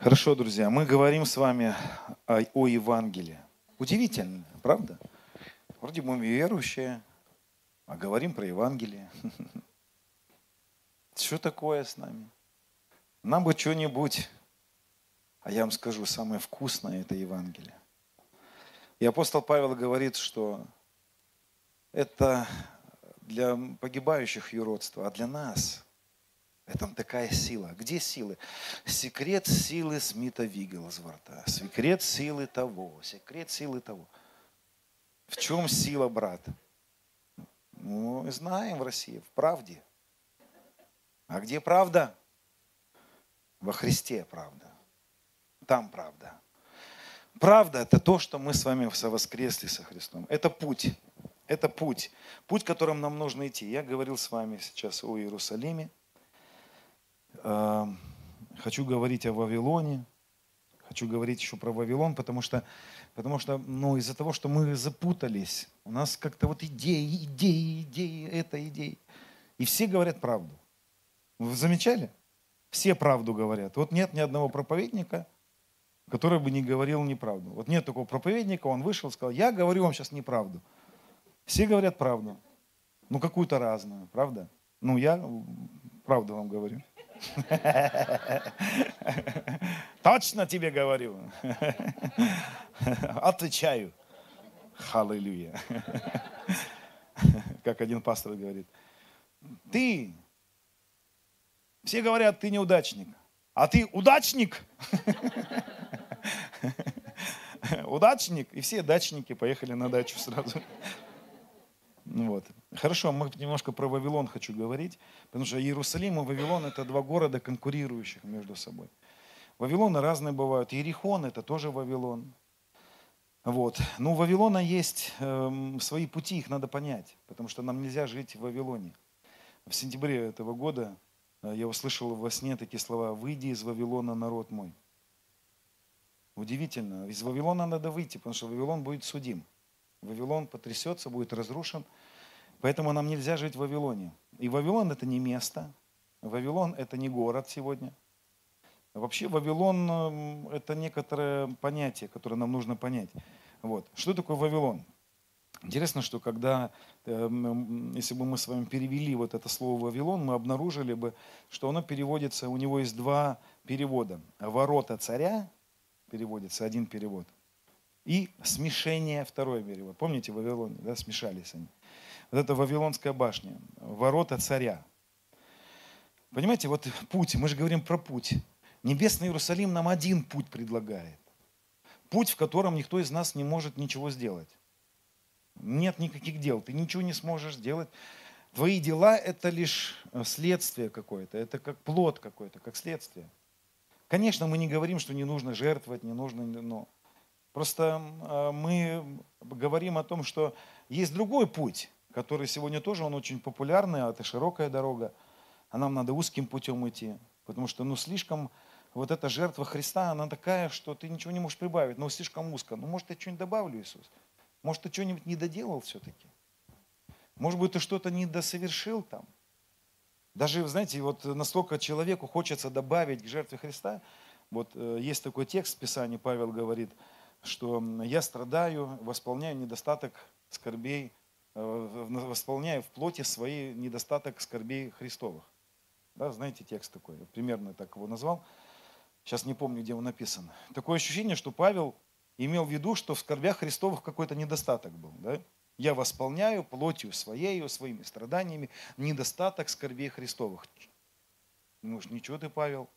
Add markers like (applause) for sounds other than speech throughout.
Хорошо, друзья, мы говорим с вами о, о Евангелии. Удивительно, правда? Вроде мы верующие, а говорим про Евангелие. (laughs) Что такое с нами? Нам бы что-нибудь, а я вам скажу, самое вкусное – это Евангелие. И апостол Павел говорит, что это для погибающих юродство, а для нас это такая сила. Где силы? Секрет силы Смита Вигглсворта. Секрет силы того. Секрет силы того. В чем сила, брат? Ну, знаем в России, в правде. А где правда? Во Христе правда. Там правда. Правда – это то, что мы с вами воскресли со Христом. Это путь. Это путь. Путь, которым нам нужно идти. Я говорил с вами сейчас о Иерусалиме. Эм, хочу говорить о Вавилоне. Хочу говорить еще про Вавилон, потому что, потому что ну, из-за того, что мы запутались, у нас как-то вот идеи, идеи, идеи, это идеи. И все говорят правду. Вы замечали? Все правду говорят. Вот нет ни одного проповедника, который бы не говорил неправду. Вот нет такого проповедника, он вышел и сказал, я говорю вам сейчас неправду. Все говорят правду. Ну, какую-то разную, правда? Ну, я правду вам говорю. (laughs) Точно тебе говорю. (laughs) Отвечаю. Халилюя. (laughs) Как один пастор говорит. Ты, все говорят, ты неудачник. А ты удачник? Удачник. И все дачники поехали на дачу сразу. Вот. Хорошо, мы немножко про Вавилон хочу говорить, потому что Иерусалим и Вавилон это два города, конкурирующих между собой. Вавилоны разные бывают. Иерихон это тоже Вавилон. Вот. Но у Вавилона есть э, свои пути, их надо понять, потому что нам нельзя жить в Вавилоне. В сентябре этого года э, я услышал во сне такие слова «Выйди из Вавилона, народ мой». Удивительно. Из Вавилона надо выйти, потому что Вавилон будет судим. Вавилон потрясется, будет разрушен – Поэтому нам нельзя жить в Вавилоне. И Вавилон это не место, Вавилон это не город сегодня. Вообще Вавилон эм, это некоторое понятие, которое нам нужно понять. Вот. Что такое Вавилон? Интересно, что когда, эм, если бы мы с вами перевели вот это слово Вавилон, мы обнаружили бы, что оно переводится, у него есть два перевода. Ворота царя переводится, один перевод, и смешение, второй перевод. Помните, в Вавилоне, да, смешались они вот эта Вавилонская башня, ворота царя. Понимаете, вот путь, мы же говорим про путь. Небесный Иерусалим нам один путь предлагает. Путь, в котором никто из нас не может ничего сделать. Нет никаких дел, ты ничего не сможешь сделать. Твои дела – это лишь э, следствие какое-то, это как плод какой-то, как следствие. Конечно, мы не говорим, что не нужно жертвовать, не нужно, но просто э, мы говорим о том, что есть другой путь который сегодня тоже, он очень популярный, а это широкая дорога, а нам надо узким путем идти, потому что, ну, слишком вот эта жертва Христа, она такая, что ты ничего не можешь прибавить, но слишком узко. Ну, может, я что-нибудь добавлю, Иисус? Может, ты что-нибудь не доделал все-таки? Может быть, ты что-то не досовершил там? Даже, знаете, вот настолько человеку хочется добавить к жертве Христа, вот э, есть такой текст в Писании, Павел говорит, что я страдаю, восполняю недостаток скорбей восполняя в плоти свои недостаток скорбей Христовых. Да, знаете, текст такой, примерно так его назвал. Сейчас не помню, где он написан. Такое ощущение, что Павел имел в виду, что в скорбях Христовых какой-то недостаток был. Да? Я восполняю плотью своей, своими страданиями недостаток скорбей Христовых. Ну, ничего ты, Павел.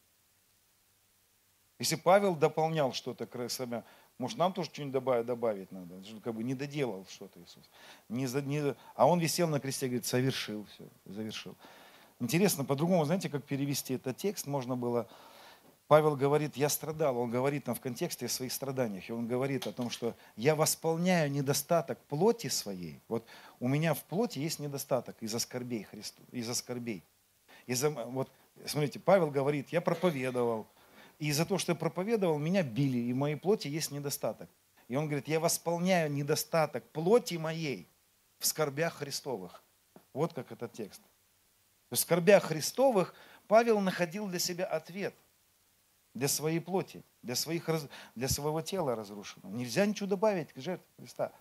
Если Павел дополнял что-то к себе, может, нам тоже что-нибудь добавить, добавить надо. Как бы не доделал что-то Иисус. Не, не, а он висел на кресте и говорит, совершил все, завершил. Интересно, по-другому, знаете, как перевести этот текст можно было. Павел говорит, я страдал, он говорит там в контексте о своих страданиях, и он говорит о том, что я восполняю недостаток плоти своей. Вот у меня в плоти есть недостаток из-за скорбей Христу, из-за скорбей. Из-за, вот, смотрите, Павел говорит, я проповедовал, и из-за того, что я проповедовал, меня били, и в моей плоти есть недостаток. И он говорит, я восполняю недостаток плоти моей в скорбях Христовых. Вот как этот текст. В скорбях Христовых Павел находил для себя ответ. для своей плоти, для, своих, для своего тела разрушенного. Нельзя ничего добавить к жертве Христа.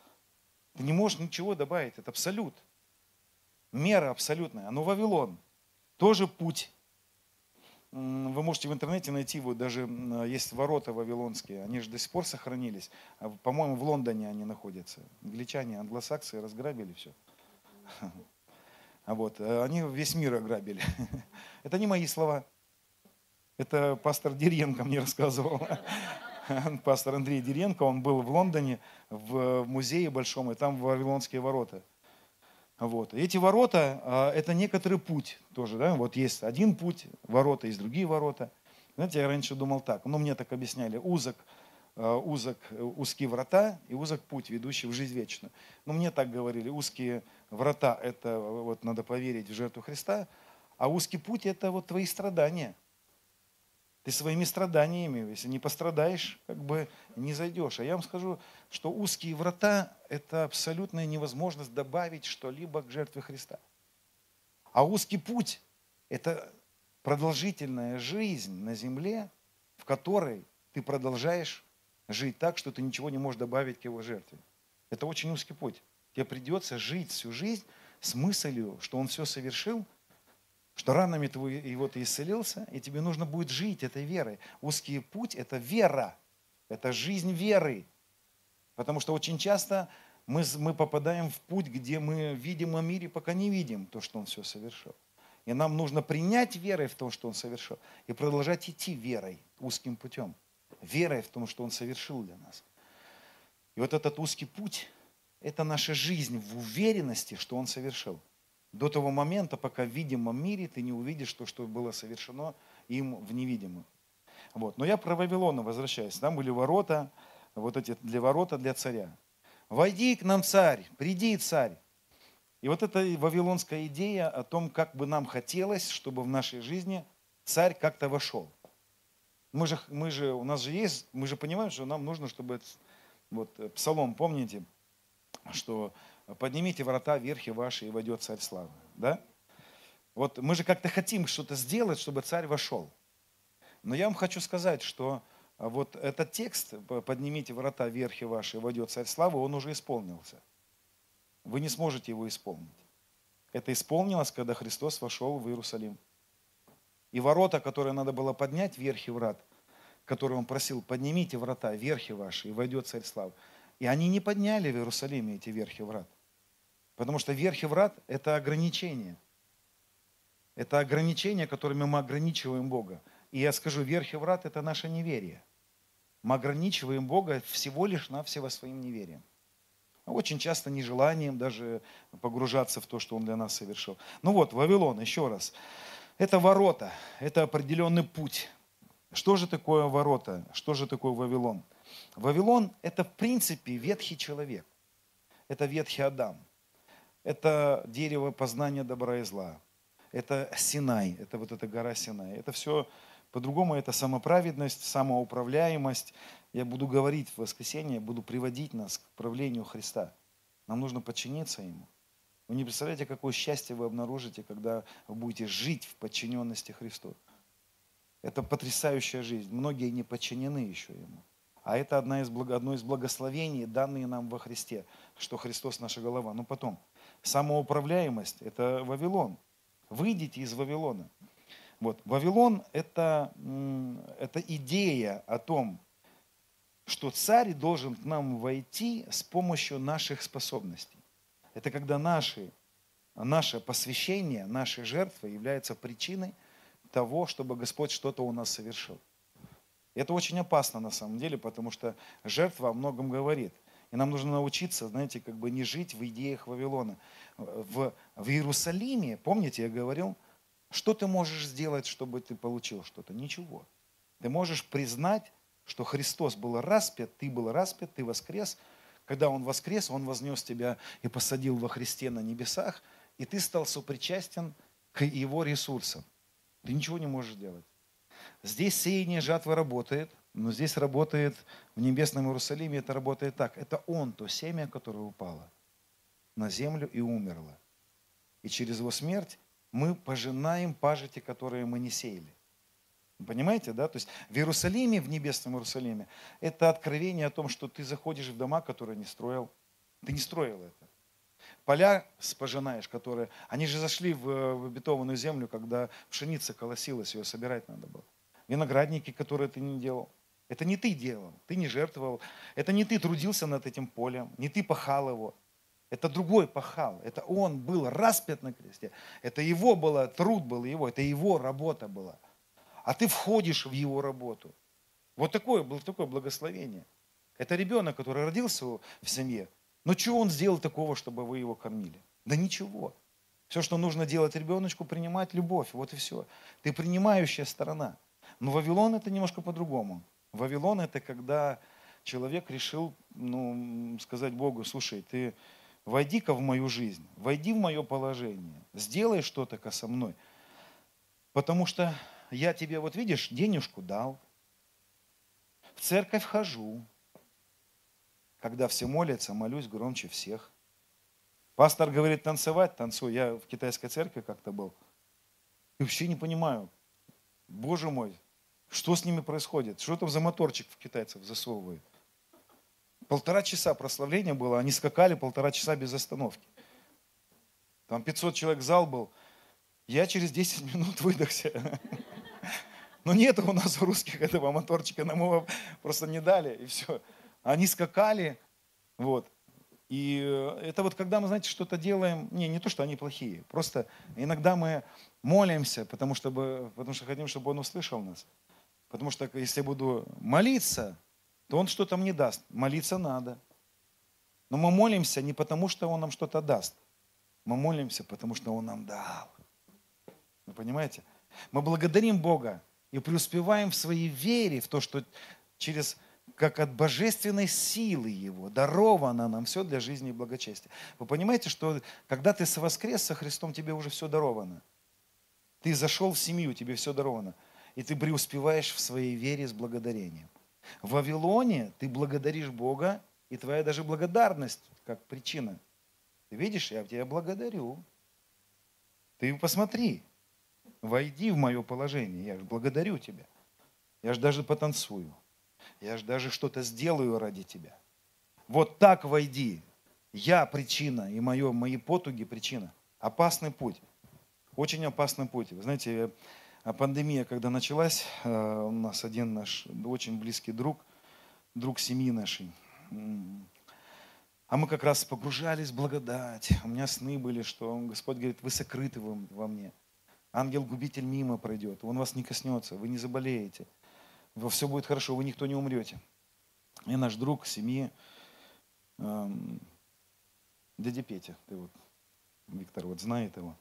Ты не можешь ничего добавить, это абсолют. Мера абсолютная. Но Вавилон тоже путь. Вы можете в интернете найти, вот даже есть ворота вавилонские, они же до сих пор сохранились. А, по-моему, в Лондоне они находятся. Англичане, англосаксы разграбили все. (laughs) А вот, э, они весь мир ограбили. (laughs) Это не мои слова. Это пастор Деренко мне рассказывал. (laughs) Пастор Андрей Деренко, он был в Лондоне, в музее большом, и там Вавилонские ворота. Вот. эти ворота а, – это некоторый путь тоже. Да? Вот есть один путь, ворота, есть другие ворота. Знаете, я раньше думал так, ну мне так объясняли, узок, а, узок, узкие врата и узок путь, ведущий в жизнь вечную. Ну мне так говорили, узкие врата – это вот надо поверить в жертву Христа, а узкий путь – это вот твои страдания – ты своими страданиями, если не пострадаешь, как бы не зайдешь. А я вам скажу, что узкие врата – это абсолютная невозможность добавить что-либо к жертве Христа. А узкий путь – это продолжительная жизнь на земле, в которой ты продолжаешь жить так, что ты ничего не можешь добавить к его жертве. Это очень узкий путь. Тебе придется жить всю жизнь с мыслью, что он все совершил – что ранами твой, его ты исцелился, и тебе нужно будет жить этой верой. Узкий путь – это вера, это жизнь веры. Потому что очень часто мы, мы попадаем в путь, где мы видим о мире, пока не видим то, что Он все совершил. И нам нужно принять верой в том, что Он совершил, и продолжать идти верой, узким путем. Верой в том, что Он совершил для нас. И вот этот узкий путь – это наша жизнь в уверенности, что Он совершил – до того момента, пока в видимом мире ты не увидишь то, что было совершено им в невидимом. Вот. Но я про Вавилона возвращаюсь. Там были ворота, вот эти для ворота для царя. «Войди к нам, царь, приди, царь». И вот эта вавилонская идея о том, как бы нам хотелось, чтобы в нашей жизни царь как-то вошел. Мы же, мы же, у нас же есть, мы же понимаем, что нам нужно, чтобы, вот Псалом, помните, что поднимите врата верхи ваши, и войдет царь славы. Да? Вот мы же как-то хотим что-то сделать, чтобы царь вошел. Но я вам хочу сказать, что а, вот этот текст «поднимите врата верхи ваши, и войдет царь славы», он уже исполнился. Вы не сможете его исполнить. Это исполнилось, когда Христос вошел в Иерусалим. И ворота, которые надо было поднять, верхи врат, которые он просил, поднимите врата, верхи ваши, и войдет царь славы. И они не подняли в Иерусалиме эти верхи врат. Потому что верхи врат – это ограничение. Это ограничения, которыми мы ограничиваем Бога. И я скажу, верхи врат – это наше неверие. Мы ограничиваем Бога всего лишь навсего своим неверием. Очень часто нежеланием даже погружаться в то, что Он для нас совершил. Ну вот, Вавилон, еще раз. Это ворота, это определенный путь. Что же такое ворота? Что же такое Вавилон? Вавилон – это в принципе ветхий человек. Это ветхий Адам. Это дерево познания добра и зла. Это Синай, это вот эта гора Синай. Это все по-другому, это самоправедность, самоуправляемость. Я буду говорить в воскресенье, буду приводить нас к правлению Христа. Нам нужно подчиниться Ему. Вы не представляете, какое счастье вы обнаружите, когда вы будете жить в подчиненности Христу. Это потрясающая жизнь. Многие не подчинены еще Ему. А это одна из, одно из благословений, данные нам во Христе, что Христос наша голова. Но потом, самоуправляемость – это Вавилон. Выйдите из Вавилона. Вот. Вавилон – это, это идея о том, что царь должен к нам войти с помощью наших способностей. Это когда наши, наше посвящение, наши жертвы являются причиной того, чтобы Господь что-то у нас совершил. Это очень опасно на самом деле, потому что жертва о многом говорит. И нам нужно научиться, знаете, как бы не жить в идеях Вавилона. В, в Иерусалиме, помните, я говорил, что ты можешь сделать, чтобы ты получил что-то? Ничего. Ты можешь признать, что Христос был распят, ты был распят, ты воскрес. Когда Он воскрес, Он вознес тебя и посадил во Христе на небесах, и ты стал сопричастен к Его ресурсам. Ты ничего не можешь делать. Здесь сеяние жатва работает, но здесь работает в небесном Иерусалиме, это работает так. Это Он, то семя, которое упало на землю и умерло. И через его смерть мы пожинаем пажити, которые мы не сеяли. Понимаете, да? То есть в Иерусалиме, в небесном Иерусалиме, это откровение о том, что ты заходишь в дома, которые не строил. Ты не строил это. Поля пожинаешь, которые... Они же зашли в, обетованную землю, когда пшеница колосилась, ее собирать надо было. Виноградники, которые ты не делал. Это не ты делал, ты не жертвовал. Это не ты трудился над этим полем, не ты пахал его. Это другой пахал. Это он был распят на кресте. Это его было, труд был его, это его работа была. А ты входишь в его работу. Вот такое было такое благословение. Это ребенок, который родился в семье. Но что он сделал такого, чтобы вы его кормили? Да ничего. Все, что нужно делать ребеночку, принимать любовь. Вот и все. Ты принимающая сторона. Но Вавилон это немножко по-другому. Вавилон это когда человек решил ну, сказать Богу, слушай, ты войди-ка в мою жизнь, войди в мое положение, сделай что-то со мной. Потому что я тебе, вот видишь, денежку дал, в церковь хожу, когда все молятся, молюсь громче всех. Пастор говорит танцевать, танцую. Я в китайской церкви как-то был. И вообще не понимаю, боже мой, что с ними происходит? Что там за моторчик в китайцев засовывает? Полтора часа прославления было, они скакали полтора часа без остановки. Там 500 человек зал был. Я через 10 минут выдохся. (laughs) Но нет у нас у русских этого моторчика, нам его просто не дали, и все. Они скакали, вот. И э, это вот когда мы, знаете, что-то делаем, не, не то, что они плохие, просто иногда мы молимся, потому что, потому что хотим, чтобы Он услышал нас. Потому что если я буду молиться, то Он что-то мне даст. Молиться надо. Но мы молимся не потому, что Он нам что-то даст. Мы молимся, потому что Он нам дал. Вы понимаете? Мы благодарим Бога и преуспеваем в своей вере, в то, что через как от божественной силы Его даровано нам все для жизни и благочестия. Вы понимаете, что когда ты воскрес со Христом, тебе уже все даровано. Ты зашел в семью, тебе все даровано и ты преуспеваешь в своей вере с благодарением. В Вавилоне ты благодаришь Бога, и твоя даже благодарность как причина. Ты видишь, я тебя благодарю. Ты посмотри, войди в мое положение, я же благодарю тебя. Я же даже потанцую. Я же даже что-то сделаю ради тебя. Вот так войди. Я причина, и мое, мои потуги причина. Опасный путь. Очень опасный путь. Вы знаете, пандемия, когда началась, э, у нас один наш очень близкий друг, друг семьи нашей, а мы как раз погружались в благодать. У меня сны были, что Господь говорит, вы сокрыты во мне. Ангел-губитель мимо пройдет, он вас не коснется, вы не заболеете. Все будет хорошо, вы никто не умрете. И наш друг семьи, эм, дядя Петя, ты вот, Виктор вот знает его,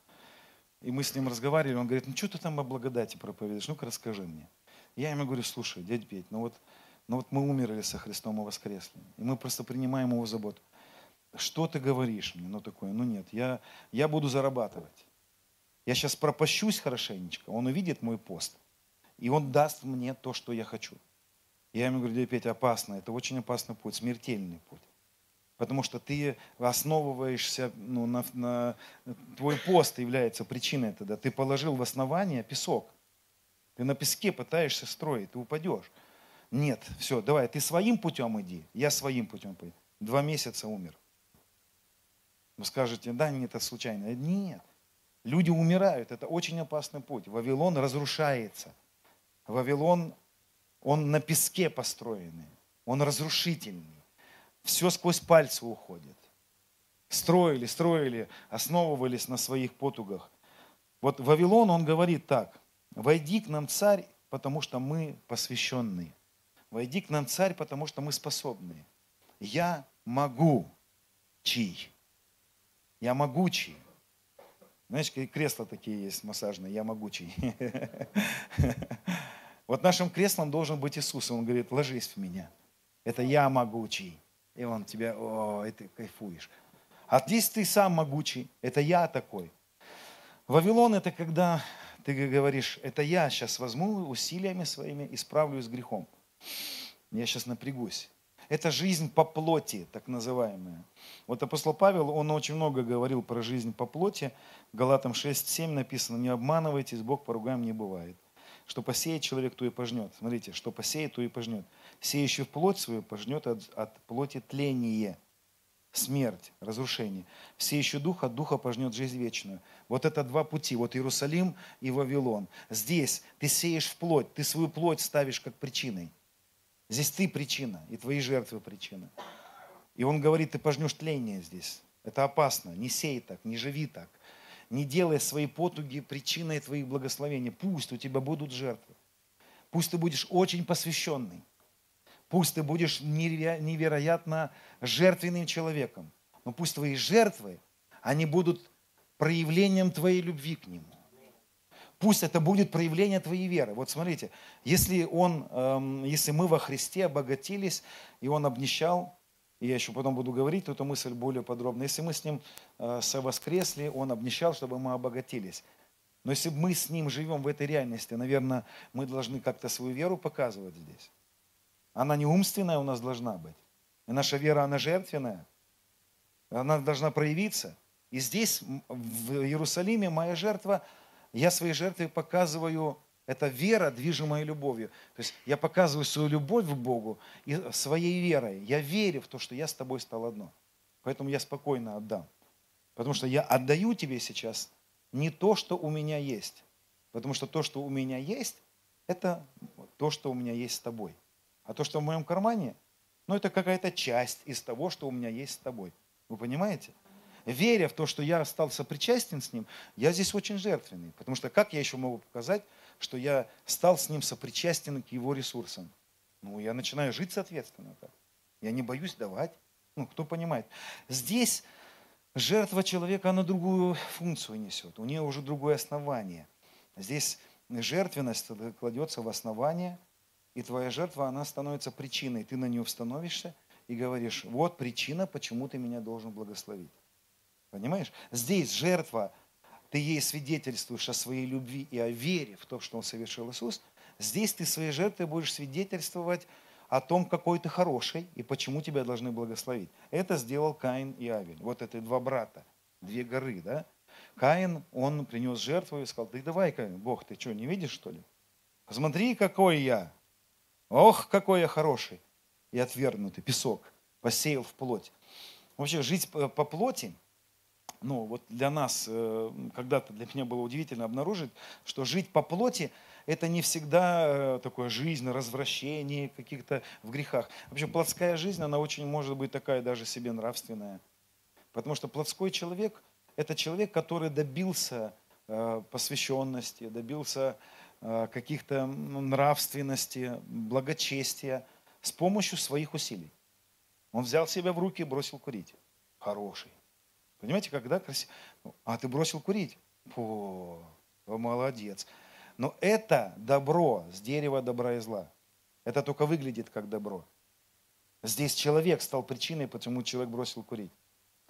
и мы с ним разговаривали, он говорит, ну что ты там о благодати проповедуешь, ну-ка расскажи мне. Я ему говорю, слушай, дядь Петь, ну вот, ну вот мы умерли со Христом и воскресли, и мы просто принимаем его заботу. Что ты говоришь мне? Ну такое, ну нет, я, я буду зарабатывать. Я сейчас пропащусь хорошенечко, он увидит мой пост, и он даст мне то, что я хочу. Я ему говорю, дядя Петь, опасно, это очень опасный путь, смертельный путь потому что ты основываешься, ну, на, на, твой пост является причиной тогда. Ты положил в основание песок. Ты на песке пытаешься строить, ты упадешь. Нет, все, давай, ты своим путем иди, я своим путем пойду. Два месяца умер. Вы скажете, да, нет, это случайно. Нет. Люди умирают, это очень опасный путь. Вавилон разрушается. Вавилон, он на песке построенный, он разрушительный все сквозь пальцы уходит. Строили, строили, основывались на своих потугах. Вот Вавилон, он говорит так, войди к нам, царь, потому что мы посвященные. Войди к нам, царь, потому что мы способные. Я могу, чий. Я могучий. Знаешь, кресла такие есть массажные, я могучий. (laughs) Вот нашим креслом должен быть Иисус. Он говорит, ложись в меня. Это я могучий. И он тебя, о, и ты кайфуешь. А здесь ты сам могучий, это я такой. Вавилон это когда ты говоришь, это я сейчас возьму усилиями своими и справлюсь с грехом. Я сейчас напрягусь. Это жизнь по плоти, так называемая. Вот апостол Павел, он очень много говорил про жизнь по плоти. Галатам 6.7 написано, не обманывайтесь, Бог поругаем не бывает. Что посеет человек, то и пожнет. Смотрите, что посеет, то и пожнет. Сеющий в плоть свою пожнет от, от плоти тление, смерть, разрушение. Сеющий дух от духа пожнет жизнь вечную. Вот это два пути. Вот Иерусалим и Вавилон. Здесь ты сеешь в плоть, ты свою плоть ставишь как причиной. Здесь ты причина, и твои жертвы причина. И он говорит, ты пожнешь тление здесь. Это опасно. Не сей так, не живи так. Не делай свои потуги причиной твоих благословений. Пусть у тебя будут жертвы. Пусть ты будешь очень посвященный. Пусть ты будешь невероятно жертвенным человеком. Но пусть твои жертвы, они будут проявлением твоей любви к Нему. Пусть это будет проявление твоей веры. Вот смотрите, если, он, эм, если мы во Христе обогатились, и Он обнищал, и я еще потом буду говорить эту мысль более подробно. Если мы с Ним э, совоскресли, Он обнищал, чтобы мы обогатились. Но если мы с Ним живем в этой реальности, наверное, мы должны как-то свою веру показывать здесь. Она не умственная у нас должна быть. И наша вера, она жертвенная. Она должна проявиться. И здесь, в Иерусалиме, моя жертва, я своей жертвой показываю это вера, движимая любовью. То есть я показываю свою любовь к Богу и своей верой. Я верю в то, что я с тобой стал одно. Поэтому я спокойно отдам. Потому что я отдаю тебе сейчас не то, что у меня есть. Потому что то, что у меня есть, это то, что у меня есть с тобой. А то, что в моем кармане, ну это какая-то часть из того, что у меня есть с тобой. Вы понимаете? Веря в то, что я остался причастен с ним, я здесь очень жертвенный. Потому что как я еще могу показать, что я стал с ним сопричастен к его ресурсам. Ну, я начинаю жить соответственно. Так. Я не боюсь давать. Ну, кто понимает. Здесь жертва человека, она другую функцию несет. У нее уже другое основание. Здесь жертвенность кладется в основание, и твоя жертва, она становится причиной. Ты на нее становишься и говоришь, вот причина, почему ты меня должен благословить. Понимаешь? Здесь жертва ты ей свидетельствуешь о своей любви и о вере в то, что Он совершил Иисус, здесь ты своей жертвой будешь свидетельствовать о том, какой ты хороший и почему тебя должны благословить. Это сделал Каин и Авель. Вот это два брата, две горы, да? Каин, он принес жертву и сказал, ты давай, Каин, Бог, ты что, не видишь, что ли? Посмотри, какой я. Ох, какой я хороший. И отвергнутый, песок, посеял в плоть. Вообще, жить по плоти – ну, вот для нас, э, когда-то для меня было удивительно обнаружить, что жить по плоти – это не всегда э, такое жизнь, развращение каких-то в грехах. Вообще плотская жизнь, она очень может быть такая даже себе нравственная. Потому что плотской человек – это человек, который добился э, посвященности, добился каких-то ну, нравственности, благочестия с помощью своих усилий. Он взял себя в руки и бросил курить. Хороший. Понимаете, когда красиво. А ты бросил курить? О, молодец. Но это добро с дерева добра и зла. Это только выглядит как добро. Здесь человек стал причиной, почему человек бросил курить.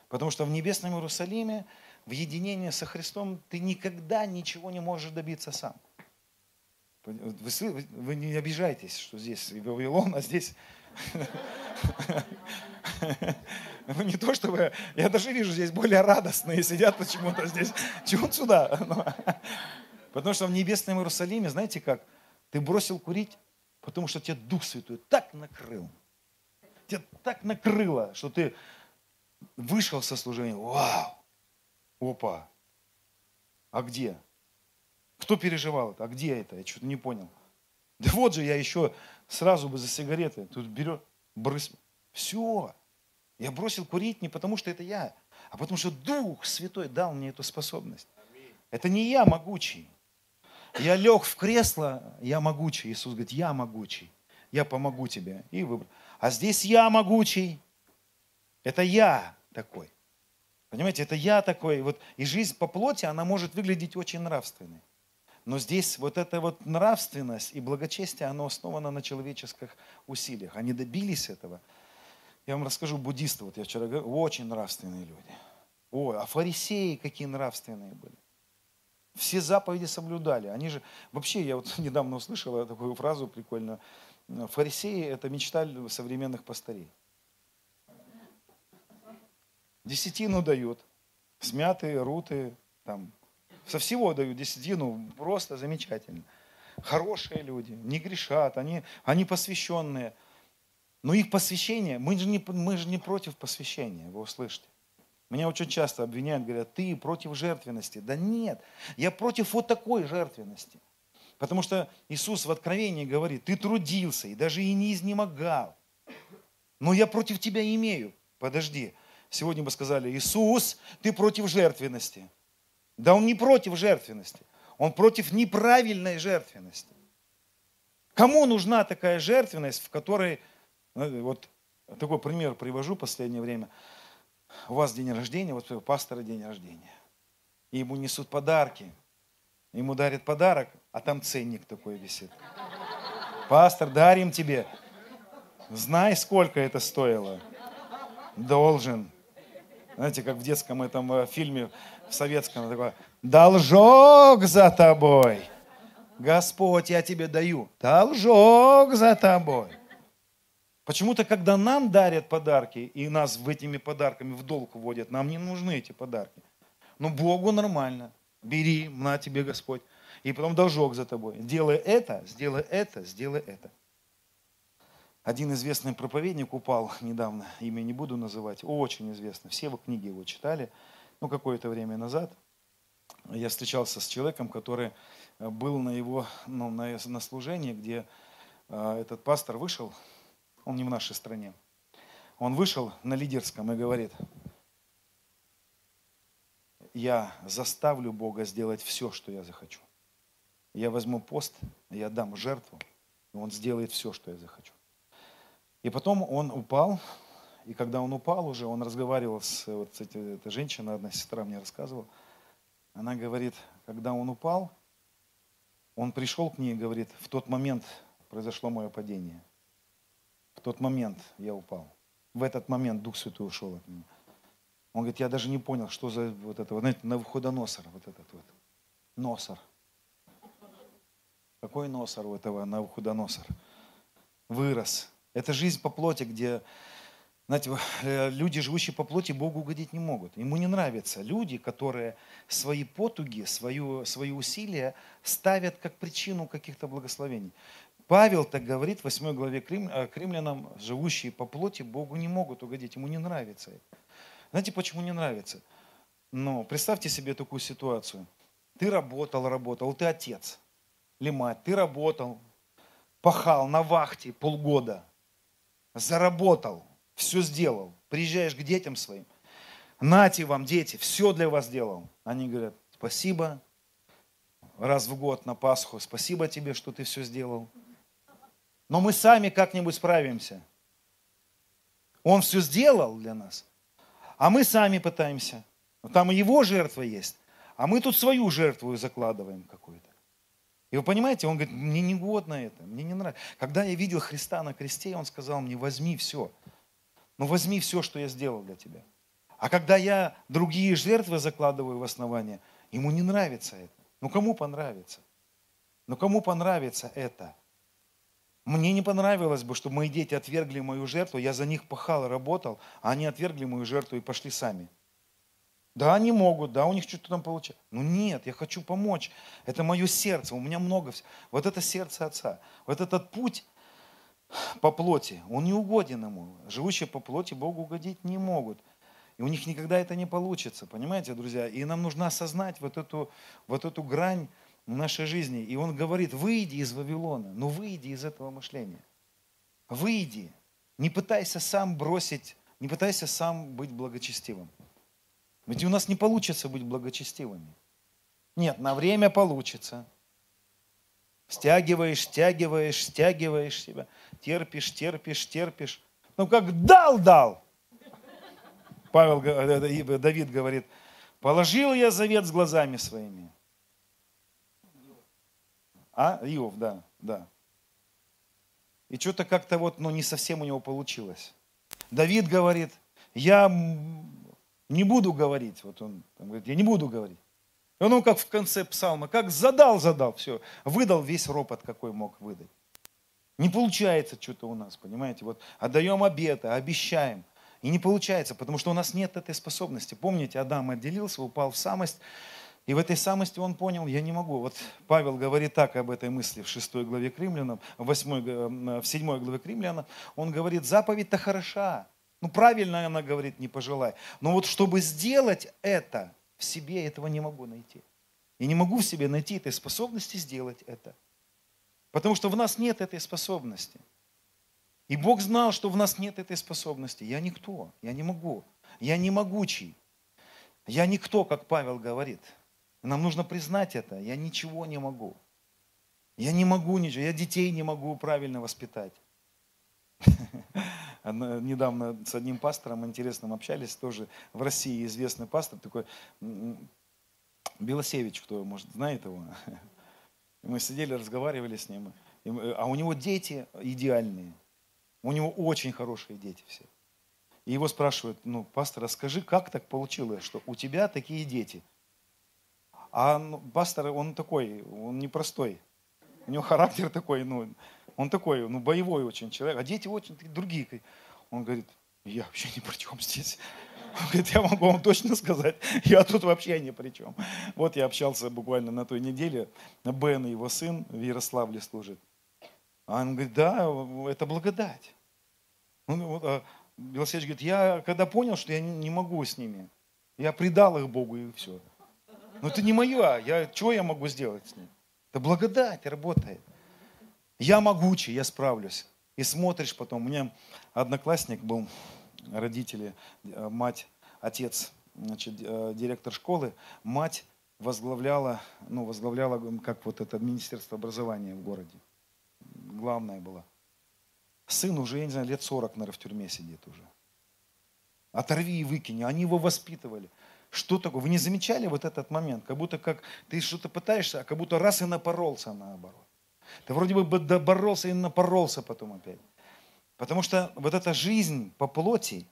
Потому что в небесном Иерусалиме, в единении со Христом, ты никогда ничего не можешь добиться сам. Вы, вы не обижайтесь, что здесь Вавилон, а здесь Ну, не то чтобы... Я даже вижу, здесь более радостные сидят почему-то здесь. Чего сюда? Ну, потому что в небесном Иерусалиме, знаете как? Ты бросил курить, потому что тебя Дух Святой так накрыл. Тебя так накрыло, что ты вышел со служения. Вау! Опа! А где? Кто переживал это? А где это? Я что-то не понял. Да вот же я еще сразу бы за сигареты. Тут берет, брыс. Все. Я бросил курить не потому, что это я, а потому что Дух Святой дал мне эту способность. Это не я могучий. Я лег в кресло, я могучий. Иисус говорит, я могучий. Я помогу тебе. И выбрал. А здесь я могучий. Это я такой. Понимаете, это я такой. Вот, и жизнь по плоти, она может выглядеть очень нравственной. Но здесь вот эта вот нравственность и благочестие, оно основано на человеческих усилиях. Они добились этого. Я вам расскажу, буддисты, вот я вчера говорил, очень нравственные люди. Ой, а фарисеи какие нравственные были. Все заповеди соблюдали. Они же, вообще, я вот (laughs) недавно услышал такую фразу прикольную. Фарисеи – это мечта современных пастырей. Десятину дают, смятые, руты, там, со всего дают десятину, просто замечательно. хорошие люди, не грешат, они, они посвященные. Но их посвящение, мы же, не, мы же не против посвящения, вы услышите. Меня очень часто обвиняют, говорят, ты против жертвенности. Да нет, я против вот такой жертвенности. Потому что Иисус в Откровении говорит, ты трудился и даже и не изнемогал. Но я против тебя имею. Подожди. Сегодня бы сказали, Иисус, ты против жертвенности. Да он не против жертвенности. Он против неправильной жертвенности. Кому нужна такая жертвенность, в которой, ну, вот такой пример привожу в последнее время. У вас день рождения, вот у пастора день рождения. И ему несут подарки. Ему дарят подарок, а там ценник такой висит. Пастор, дарим тебе. Знай, сколько это стоило. Должен. Знаете, как в детском этом э, фильме, в советском, такое, должок за тобой. Господь, я тебе даю. Должок за тобой. Почему-то, когда нам дарят подарки, и нас в этими подарками в долг вводят, нам не нужны эти подарки. Но Богу нормально. Бери, на тебе Господь. И потом должок за тобой. Делай это, сделай это, сделай это. Один известный проповедник упал недавно, имя не буду называть, очень известный. Все его книги его читали, ну, какое-то время назад. Я встречался с человеком, который э, был на его, ну, на, на служении, где э, этот пастор вышел, он не в нашей стране, он вышел на лидерском и говорит, я заставлю Бога сделать все, что я захочу. Я возьму пост, я дам жертву, и Он сделает все, что я захочу. И потом он упал, и когда он упал уже, он разговаривал с, вот, с этой, этой женщиной, одна сестра мне рассказывала, она говорит, когда он упал, он пришел к ней и говорит, в тот момент произошло мое падение. В тот момент я упал. В этот момент Дух Святой ушел от меня. Он говорит, я даже не понял, что за вот это, знаете, на Навуходоносор, вот этот вот, носор. Какой носор у этого на Навуходоносор? Вырос. Это жизнь по плоти, где, знаете, э, люди, живущие по плоти, Богу угодить не могут. Ему не нравятся люди, которые свои потуги, свою, свои усилия ставят как причину каких-то благословений. Павел так говорит в 8 главе к э, римлянам, живущие по плоти, Богу не могут угодить, ему не нравится это. Знаете, почему не нравится? Ну, представьте себе такую ситуацию. Ты работал, работал, ты отец или мать, ты работал, пахал на вахте полгода, заработал, все сделал, приезжаешь к детям своим, нате вам, дети, все для вас сделал. Они говорят, спасибо, раз в год на Пасху, спасибо тебе, что ты все сделал. Но мы сами как-нибудь справимся. Он все сделал для нас. А мы сами пытаемся. Там и его жертва есть. А мы тут свою жертву закладываем какую-то. И вы понимаете, он говорит, мне не годно это, мне не нравится. Когда я видел Христа на кресте, он сказал мне, возьми все. Ну возьми все, что я сделал для тебя. А когда я другие жертвы закладываю в основание, ему не нравится это. Ну кому понравится? Ну кому понравится это? Мне не понравилось бы, чтобы мои дети отвергли мою жертву, я за них пахал, работал, а они отвергли мою жертву и пошли сами. Да, они могут, да, у них что-то там получается. Ну нет, я хочу помочь. Это мое сердце, у меня много всего. Вот это сердце Отца. Вот этот путь по плоти, он не угоден ему. Живущие по плоти Богу угодить не могут. И у них никогда это не получится, понимаете, друзья? И нам нужно осознать вот эту, вот эту грань нашей жизни. И он говорит, выйди из Вавилона, ну выйди из этого мышления. Выйди. Не пытайся сам бросить, не пытайся сам быть благочестивым. Ведь у нас не получится быть благочестивыми. Нет, на время получится. Стягиваешь, стягиваешь, стягиваешь себя. Терпишь, терпишь, терпишь. Ну как дал, дал. Павел, э, э, Давид говорит, положил я завет с глазами своими. А? Иов, да, да. И что-то как-то вот, ну, не совсем у него получилось. Давид говорит, я не буду говорить. Вот он там говорит, я не буду говорить. И он как в конце псалма, как задал, задал, все, выдал весь ропот, какой мог выдать. Не получается что-то у нас, понимаете? Вот отдаем обеты, обещаем. И не получается, потому что у нас нет этой способности. Помните, Адам отделился, упал в самость, И в этой самости он понял, я не могу. Вот Павел говорит так об этой мысли в 6 главе к римлянам, в, 8, в 7 главе к римлянам. Он говорит, заповедь-то хороша. Ну, правильно она говорит, не пожелай. Но вот чтобы сделать это, в себе этого не могу найти. Я не могу в себе найти этой способности сделать это. Потому что в нас нет этой способности. И Бог знал, что в нас нет этой способности. Я никто, я не могу. Я не могучий. Я никто, как Павел говорит. Нам нужно признать это. Я ничего не могу. Я не могу ничего. Я детей не могу правильно воспитать. (laughs) Недавно с одним пастором интересным общались, тоже в России известный пастор, такой Белосевич, кто, может, знает его. Мы сидели, разговаривали с ним. А у него дети идеальные. У него очень хорошие дети все. И его спрашивают, ну, пастор, расскажи, как так получилось, что у тебя такие дети? А ну, пастор, он такой, он непростой. У него характер такой, ну, он такой, ну, боевой очень человек. А дети очень другие. Он говорит, я вообще ни при чем здесь. Он говорит, я могу вам точно сказать, я тут вообще ни при чем. Вот я общался буквально на той неделе, Бен, его сын, в Ярославле служит. А он говорит, да, это благодать. Он, а Белосевич говорит, я когда понял, что я не, могу с ними, я предал их Богу и все. Но это не мое, я, что я могу сделать с ним? Это благодать работает. Я могучий, я справлюсь. И смотришь потом, у меня одноклассник был, родители, э, мать, отец, значит, э, директор школы, мать возглавляла, ну, возглавляла, как вот это Министерство образования в городе. Главное было. Сын уже, я не знаю, лет 40, наверное, в тюрьме сидит уже. Оторви и выкини. Они его воспитывали. Что такое? Вы не замечали вот этот момент? Как будто как ты что-то пытаешься, а как будто раз и напоролся наоборот. Ты вроде бы доборолся и напоролся потом опять. Потому что вот эта жизнь по плоти,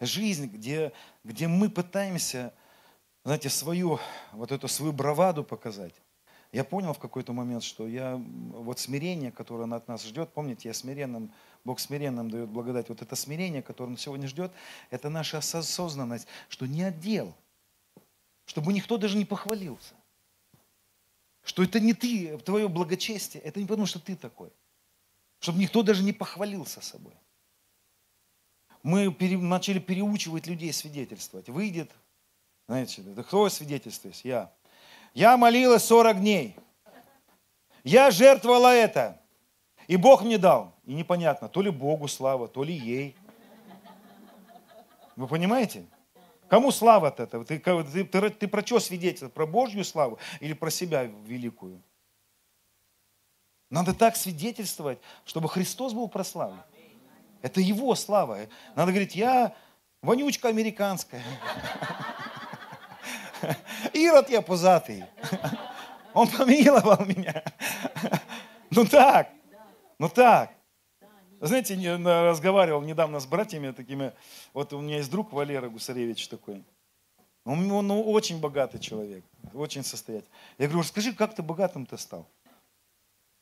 жизнь, где, где мы пытаемся, знаете, свою, вот эту свою браваду показать. Я понял в какой-то момент, что я, вот смирение, которое от нас ждет, помните, я смиренным, Бог смиренным дает благодать. Вот это смирение, которое он сегодня ждет, это наша осознанность, что не отдел, чтобы никто даже не похвалился. Что это не ты, твое благочестие, это не потому, что ты такой чтобы никто даже не похвалился собой. Мы пере, начали переучивать людей свидетельствовать. Выйдет, знаете, да кто свидетельствует? Я. Я молилась 40 дней. Я жертвовала это. И Бог мне дал. И непонятно, то ли Богу слава, то ли ей. Вы понимаете? Кому слава от этого? Ты, ты, ты, ты про что свидетельствуешь? Про Божью славу или про себя великую? Надо так свидетельствовать, чтобы Христос был прославлен. Это Его слава. Надо говорить, я вонючка американская. Ирод я пузатый. Он помиловал меня. Ну так, ну так. Знаете, разговаривал недавно с братьями такими, вот у меня есть друг Валера Гусаревич такой. Он, он ну, очень богатый человек, очень состоятельный. Я говорю, скажи, как ты богатым-то стал?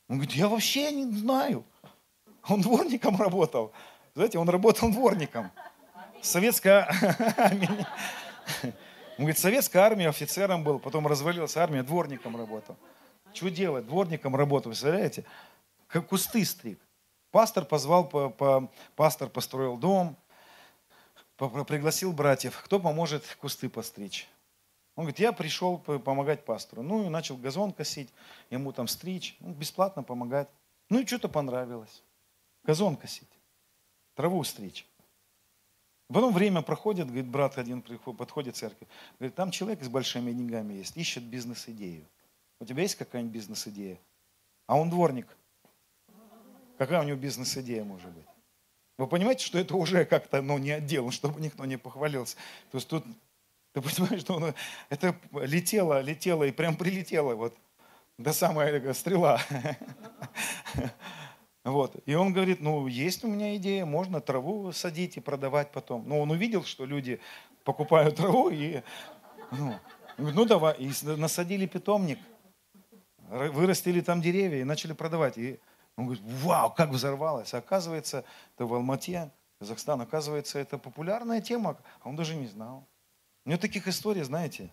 Он говорит, я вообще не знаю. Он дворником работал. Знаете, он работал дворником. Советская... (laughs) Он говорит, советская армия офицером был, потом развалилась армия, дворником работал. Что делать? Дворником работал, представляете? Как кусты стриг. Пастор позвал, по, по, пастор построил дом, пригласил братьев, кто поможет кусты постричь. Он говорит, я пришел помогать пастору. Ну и начал газон косить, ему там стричь, ну, бесплатно помогать. Ну и что-то понравилось. Газон косить, траву стричь. Потом время проходит, говорит, брат один подходит в церковь, говорит, там человек с большими деньгами есть, ищет бизнес-идею. У тебя есть какая-нибудь бизнес-идея? А он дворник. Какая у него бизнес-идея может быть? Вы понимаете, что это уже как-то ну, не отдел, (laughs) чтобы никто не похвалился. То есть тут ты понимаешь, что оно, это летело, летело и прям прилетело вот до самой стрела. (laughs) Вот. И он говорит, ну, есть у меня идея, можно траву садить и продавать потом. Но он увидел, что люди покупают траву и, ну, ну давай, и насадили питомник, вырастили там деревья и начали продавать. И он говорит, вау, как взорвалось. Оказывается, это в Алмате, Казахстан, оказывается, это популярная тема, а он даже не знал. У него таких историй, знаете,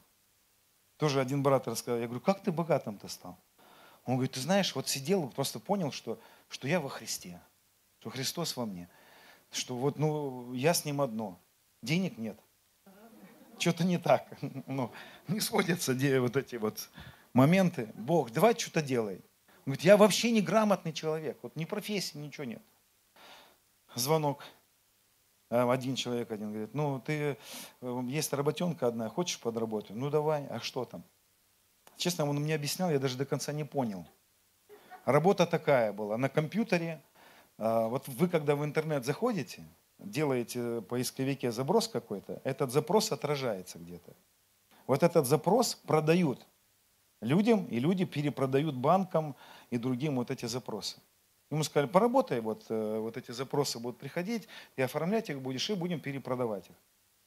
Тоже один брат рассказал. Я говорю, как ты богатым-то стал? Он говорит, ты знаешь, вот сидел, просто понял, что, что я во Христе, что Христос во мне, что вот, ну, я с Ним одно, денег нет. Что-то не так. (laughs) Ну, не сходятся где вот эти вот моменты. Бог, давай что-то делай. Говорит, я вообще не грамотный человек. Вот ни профессии, ничего нет. Звонок. А один человек один говорит, ну ты, э, есть работенка одна, хочешь подработать? Ну давай, а что там? Честно, он мне объяснял, я даже до конца не понял. Работа такая была, на компьютере, а, вот вы когда в интернет заходите, делаете в поисковике заброс какой-то, этот запрос отражается где-то. Вот этот запрос продают людям, и люди перепродают банкам и другим вот эти запросы. Ему сказали, поработай, вот, э, вот эти запросы будут приходить, и оформлять их будешь, и будем перепродавать их.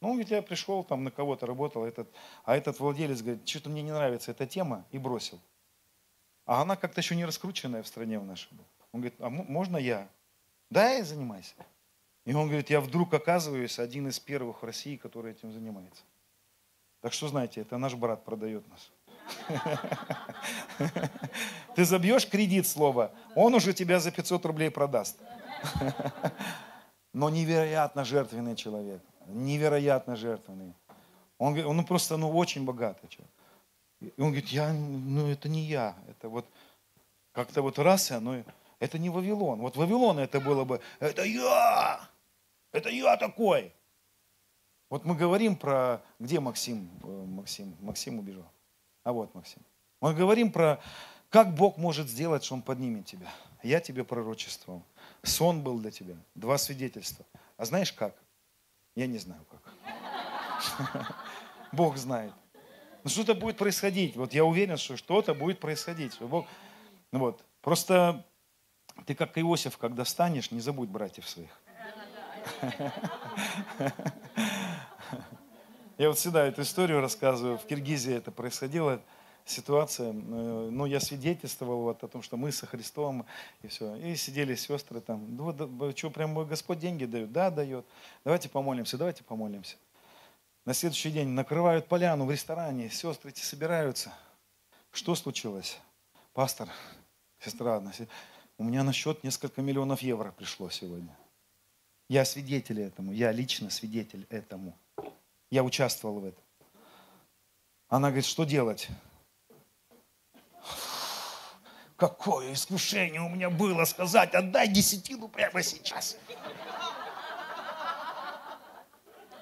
Ну, ведь я пришел, там на кого-то работал, этот, а этот владелец говорит, что-то мне не нравится эта тема, и бросил. А она как-то еще не раскрученная в стране в нашей. Он говорит, а можно я? Да, я занимайся. И он говорит, я вдруг оказываюсь один из первых в России, который этим занимается. Так что, знаете, это наш брат продает нас. (laughs) Ты забьешь кредит слово, он уже тебя за 500 рублей продаст. (laughs) Но невероятно жертвенный человек невероятно жертвенный. Он, он просто ну, очень богатый человек. И он говорит, я, ну это не я, это вот как-то вот раз, и оно, это не Вавилон. Вот Вавилон это было бы, это я, это я такой. Вот мы говорим про, где Максим, э, Максим, Максим убежал. А вот Максим. Мы говорим про, как Бог может сделать, что Он поднимет тебя. Я тебе пророчествовал. Сон был для тебя. Два свидетельства. А знаешь как? Я не знаю как. (laughs) Бог знает. Но что-то будет происходить. Вот я уверен, что что-то будет происходить. Бог... Ну вот. Просто ты как Иосиф, когда станешь, не забудь братьев своих. (laughs) Я вот всегда эту историю рассказываю. В Киргизии это происходило ситуация, э, ну, я свидетельствовал вот о том, что мы со Христом, и все. И сидели сестры там, ну, да, что, прям Господь деньги дает? Да, дает. Давайте помолимся, давайте помолимся. На следующий день накрывают поляну в ресторане, сестры эти собираются. Что случилось? Пастор, сестра одна, у меня на счет несколько миллионов евро пришло сегодня. Я свидетель этому, я лично свидетель этому. Я участвовал в этом. Она говорит, что делать? Какое искушение у меня было сказать, отдай десятину прямо сейчас.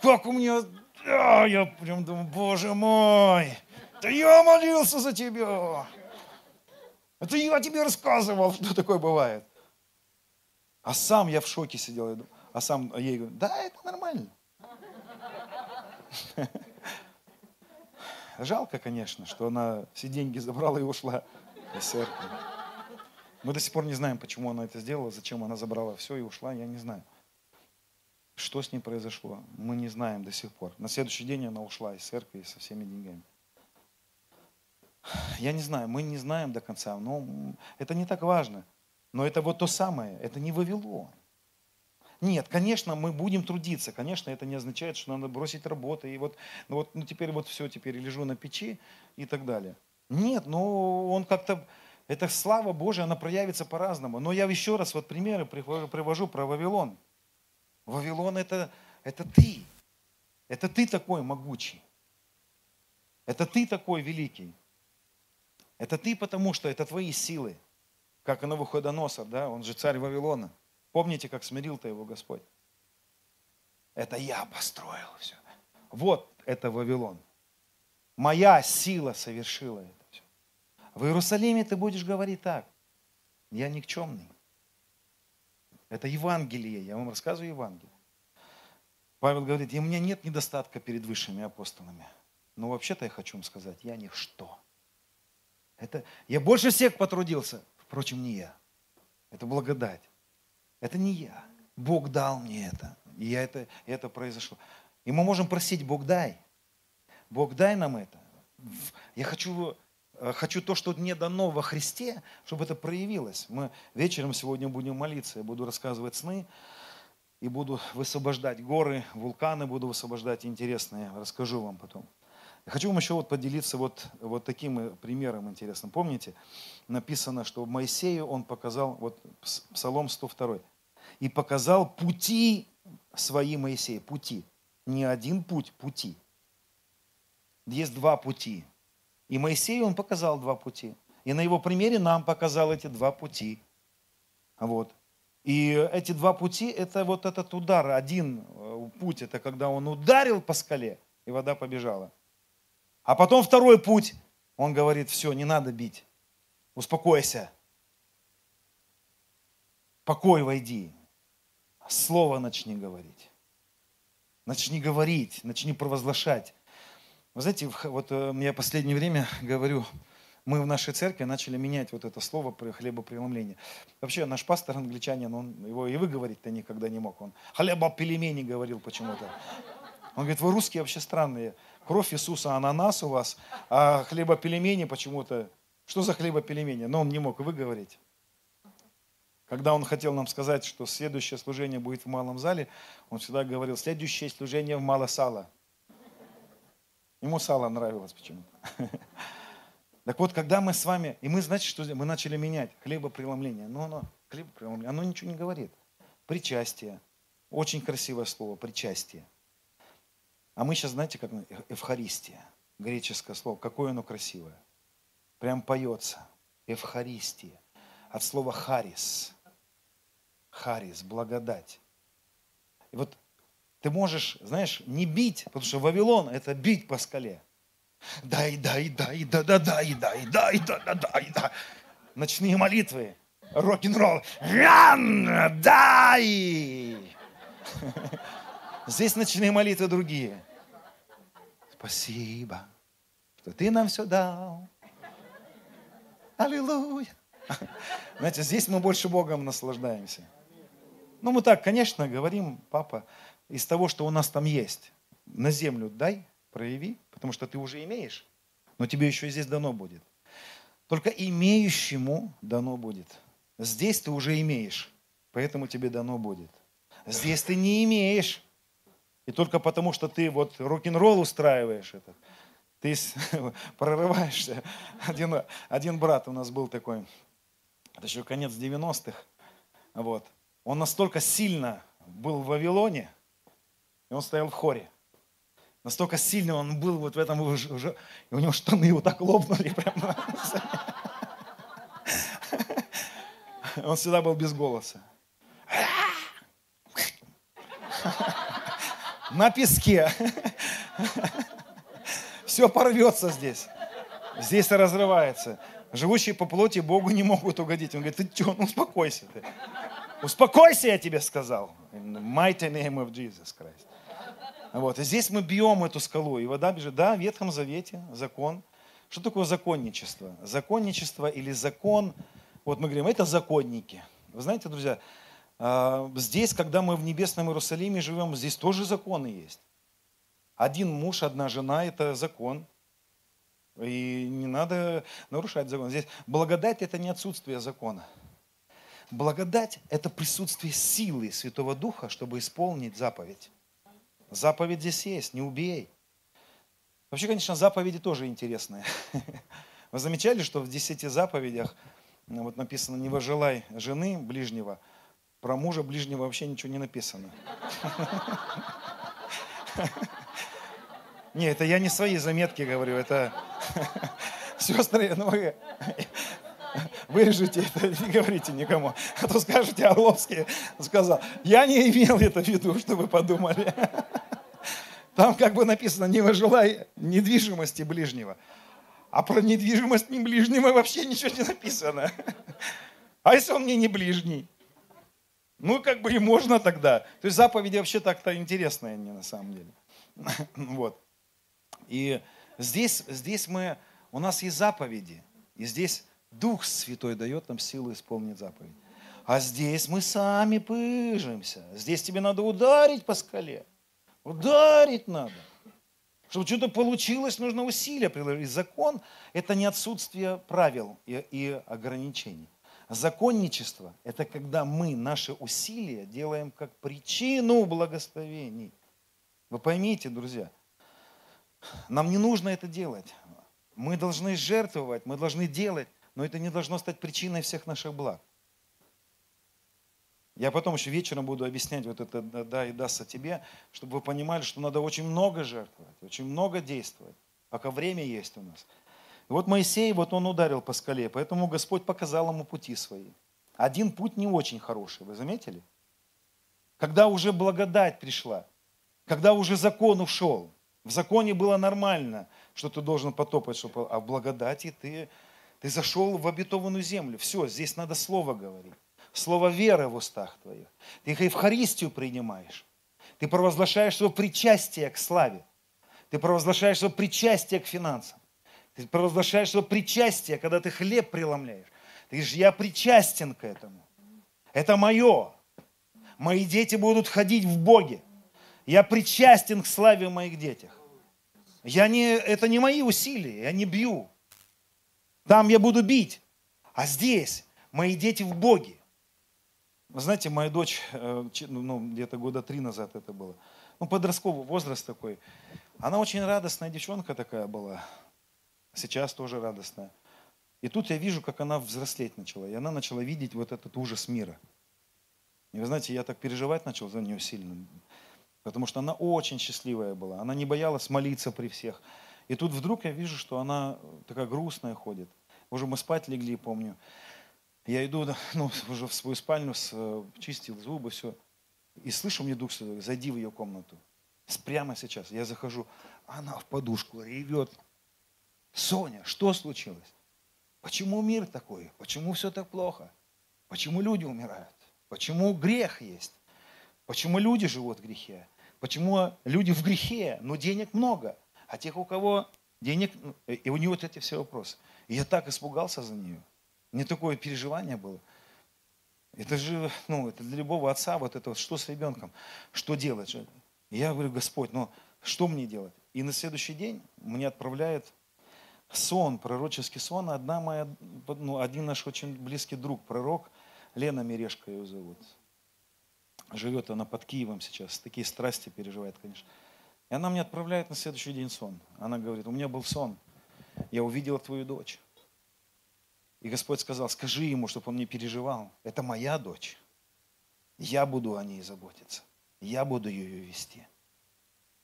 Как у меня... А, я прям думаю, боже мой, да я молился за тебя. Это я тебе рассказывал, что такое бывает. А сам я в шоке сидел, а сам ей говорю, да, это нормально. (laughs) Жалко, конечно, что она все деньги забрала и ушла из церкви. Мы до сих пор не знаем, почему она это сделала, зачем она забрала все и ушла, я не знаю. Что с ней произошло, мы не знаем до сих пор. На следующий день она ушла из церкви со всеми деньгами. Я не знаю, мы не знаем до конца, но это не так важно. Но это вот то самое, это не Вавилон. Нет, конечно, мы будем трудиться. Конечно, это не означает, что надо бросить работу. И вот, ну вот ну теперь вот все, теперь лежу на печи и так далее. Нет, но он как-то, эта слава Божия, она проявится по-разному. Но я еще раз вот примеры привожу про Вавилон. Вавилон это, это ты. Это ты такой могучий. Это ты такой великий. Это ты, потому что это твои силы. Как и Навуходоносор, да, он же царь Вавилона. Помните, как смирил-то его Господь? Это я построил все. Вот это Вавилон. Моя сила совершила это. В Иерусалиме ты будешь говорить так. Я никчемный. Это Евангелие, я вам рассказываю Евангелие. Павел говорит, и у меня нет недостатка перед высшими апостолами. Но вообще-то я хочу вам сказать, я ничто. Это, я больше всех потрудился, впрочем, не я. Это благодать. Это не я. Бог дал мне это. И я это, это произошло. И мы можем просить, Бог дай. Бог дай нам это. Я хочу Э, хочу то, что мне дано во Христе, чтобы это проявилось. Мы вечером сегодня будем молиться, я буду рассказывать сны, и буду высвобождать горы, вулканы буду высвобождать интересные, расскажу вам потом. Хочу вам еще вот поделиться вот, вот таким э, примером интересным. Помните, написано, что Моисею он показал, вот Псалом 102, и показал пути свои Моисея, пути. Не один путь, пути. Есть два пути. И Моисею он показал два пути. И на его примере нам показал эти два пути. Вот. И эти два пути, это вот этот удар. Один э, путь, это когда он ударил по скале, и вода побежала. А потом второй путь, он говорит, все, не надо бить, успокойся. Покой войди, слово начни говорить. Начни говорить, начни провозглашать. Вы знаете, вот э, я последнее время говорю, мы в нашей церкви начали менять вот это слово про хлебопреломление. Вообще наш пастор англичанин, он его и выговорить-то никогда не мог. Он хлебопелемени говорил почему-то. Он говорит, вы русские вообще странные. Кровь Иисуса ананас у вас, а хлебопелемени почему-то. Что за хлебопелемени? Но он не мог выговорить. Когда он хотел нам сказать, что следующее служение будет в малом зале, он всегда говорил, следующее служение в мало сала. Ему сало нравилось почему-то. (laughs) Так вот, когда мы с вами, и мы, знаете, что мы начали менять хлебопреломление. Ну, оно, хлебопреломление, оно ничего не говорит. Причастие. Очень красивое слово, причастие. А мы сейчас, знаете, как Евхаристия, греческое слово, какое оно красивое. Прям поется. Евхаристия. От слова харис. Харис, благодать. И вот ты можешь, знаешь, не бить, потому что Вавилон – это бить по скале. Дай, дай, дай, да, да, дай, дай, дай, да, да, дай, да. Ночные молитвы, рок-н-ролл. Дай! (laughs) Здесь ночные молитвы другие. Спасибо, что ты нам все дал. Аллилуйя. Знаете, здесь мы больше Богом наслаждаемся. Ну, мы так, конечно, говорим, папа, из того, что у нас там есть, на землю дай, прояви, потому что ты уже имеешь, но тебе еще и здесь дано будет. Только имеющему дано будет. Здесь ты уже имеешь, поэтому тебе дано будет. Здесь ты не имеешь. И только потому, что ты вот рок-н-ролл устраиваешь этот, ты (laughs) прорываешься. Один, один брат у нас был такой, это еще конец 90-х, вот. Он настолько сильно был в Вавилоне, и он стоял в хоре. Настолько сильный он был вот в этом уже, и у него штаны вот так лопнули прямо. (laughs) Он всегда был без голоса. На песке. Все порвется здесь. Здесь разрывается. Живущие по плоти Богу не могут угодить. Он говорит, ты что, ну успокойся ты. Успокойся, я тебе сказал. In the mighty name of Jesus Christ. Вот. И здесь мы бьем эту скалу, и вода бежит. Да, в Ветхом Завете закон. Что такое законничество? Законничество или закон, вот мы говорим, это законники. Вы знаете, друзья, здесь, когда мы в небесном Иерусалиме живем, здесь тоже законы есть. Один муж, одна жена – это закон. И не надо нарушать закон. Здесь благодать – это не отсутствие закона. Благодать – это присутствие силы Святого Духа, чтобы исполнить заповедь. Заповедь здесь есть, не убей. Вообще, конечно, заповеди тоже интересные. (laughs) Вы замечали, что в десяти заповедях ну, вот написано «не вожелай жены ближнего», про мужа ближнего вообще ничего не написано. (laughs) Не, это я не свои заметки говорю, это (laughs) сестры, ну вы (laughs) вырежете это, не говорите никому. А то скажете, Орловский сказал, я не имел это в виду, что вы подумали. Там как бы написано, не выжелай недвижимости ближнего. А про недвижимость не ближнего вообще ничего не написано. А если он мне не ближний? Ну, как бы и можно тогда. То есть заповеди вообще так-то интересные не на самом деле. (laughs) Вот. И здесь, здесь мы, у нас есть заповеди. И здесь Дух Святой дает нам силу исполнить заповедь. А здесь мы сами пыжимся. Здесь тебе надо ударить по скале. Ударить надо. Чтобы что-то получилось, нужно усилия приложить. Закон – это не отсутствие правил и, и ограничений. Законничество – это когда мы наши усилия делаем как причину благословений. Вы поймите, друзья, Нам не нужно это делать. Мы должны жертвовать, мы должны делать, но это не должно стать причиной всех наших благ. Я потом еще вечером буду объяснять вот это «да и дастся тебе», чтобы вы понимали, что надо очень много жертвовать, очень много действовать, пока время есть у нас. И вот Моисей, вот он ударил по скале, поэтому Господь показал ему пути свои. Один путь не очень хороший, вы заметили? Когда уже благодать пришла, когда уже закон ушел, в законе было нормально, что ты должен потопать, чтобы, а в благодати ты, ты зашел в обетованную землю. Все, здесь надо слово говорить слово веры в устах твоих. Ты их Евхаристию принимаешь. Ты провозглашаешь свое причастие к славе. Ты провозглашаешь свое причастие к финансам. Ты провозглашаешь свое причастие, когда ты хлеб преломляешь. Ты говоришь, я причастен к этому. Это мое. Мои дети будут ходить в Боге. Я причастен к славе моих детях. Я не, это не мои усилия, я не бью. Там я буду бить. А здесь мои дети в Боге. Вы знаете, моя дочь, э, ну, ну, где-то года три назад это было, ну, подростковый возраст такой, она очень радостная девчонка такая была, сейчас тоже радостная. И тут я вижу, как она взрослеть начала, и она начала видеть вот этот ужас мира. И вы знаете, я так переживать начал за нее сильно, потому что она очень счастливая была, она не боялась молиться при всех. И тут вдруг я вижу, что она такая грустная ходит. Уже мы спать легли, помню. Я иду ну, уже в свою спальню, э, чистил зубы, все. И слышу, мне Дух Святой, зайди в ее комнату. Прямо сейчас. Я захожу, она в подушку ревет. Соня, что случилось? Почему мир такой? Почему все так плохо? Почему люди умирают? Почему грех есть? Почему люди живут в грехе? Почему люди в грехе, но денег много? А тех, у кого денег, ну, и у нее вот эти все вопросы. И я так испугался за нее. Мне такое переживание было. Это же, ну, это для любого отца, вот это вот, что с ребенком, что делать? я говорю, Господь, ну, что мне делать? И на следующий день мне отправляет сон, пророческий сон, одна моя, ну, один наш очень близкий друг, пророк, Лена Мерешка ее зовут. Живет она под Киевом сейчас, такие страсти переживает, конечно. И она мне отправляет на следующий день сон. Она говорит, у меня был сон, я увидела твою дочь. И Господь сказал, скажи ему, чтобы он не переживал. Это моя дочь. Я буду о ней заботиться. Я буду ее вести.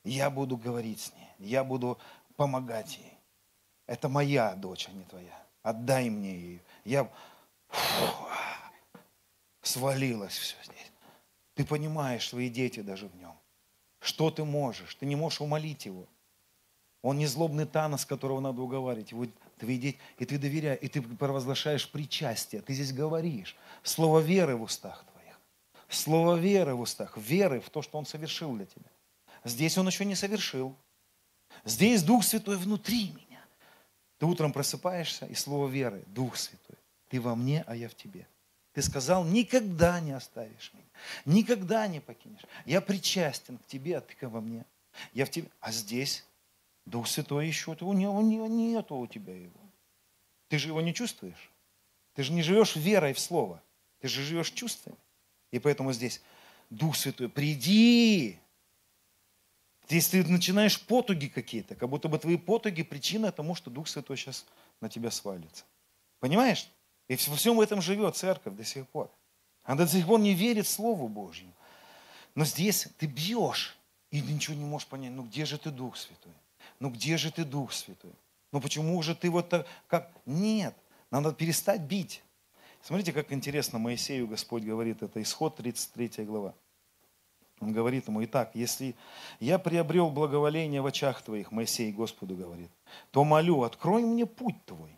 Я буду говорить с ней. Я буду помогать ей. Это моя дочь, а не твоя. Отдай мне ее. Я фу, свалилось все здесь. Ты понимаешь, свои дети даже в нем. Что ты можешь? Ты не можешь умолить его. Он не злобный Танос, которого надо уговаривать. Его твои дети, и ты доверяешь, и ты провозглашаешь причастие. Ты здесь говоришь слово веры в устах твоих. Слово веры в устах. Веры в то, что Он совершил для тебя. Здесь Он еще не совершил. Здесь Дух Святой внутри меня. Ты утром просыпаешься, и слово веры, Дух Святой. Ты во мне, а я в тебе. Ты сказал, никогда не оставишь меня, никогда не покинешь. Я причастен к тебе, а ты во мне. Я в тебе. А здесь Дух Святой еще, у него нету у тебя его. Ты же его не чувствуешь. Ты же не живешь верой в Слово. Ты же живешь чувствами. И поэтому здесь Дух Святой, приди. Здесь ты начинаешь потуги какие-то, как будто бы твои потуги причина тому, что Дух Святой сейчас на тебя свалится. Понимаешь? И во всем этом живет церковь до сих пор. Она до сих пор не верит Слову Божьему. Но здесь ты бьешь, и ничего не можешь понять, ну где же ты Дух Святой? ну где же ты, Дух Святой? Ну почему же ты вот так, как? Нет, надо перестать бить. Смотрите, как интересно Моисею Господь говорит, это исход 33 глава. Он говорит ему, итак, если я приобрел благоволение в очах твоих, Моисей Господу говорит, то молю, открой мне путь твой.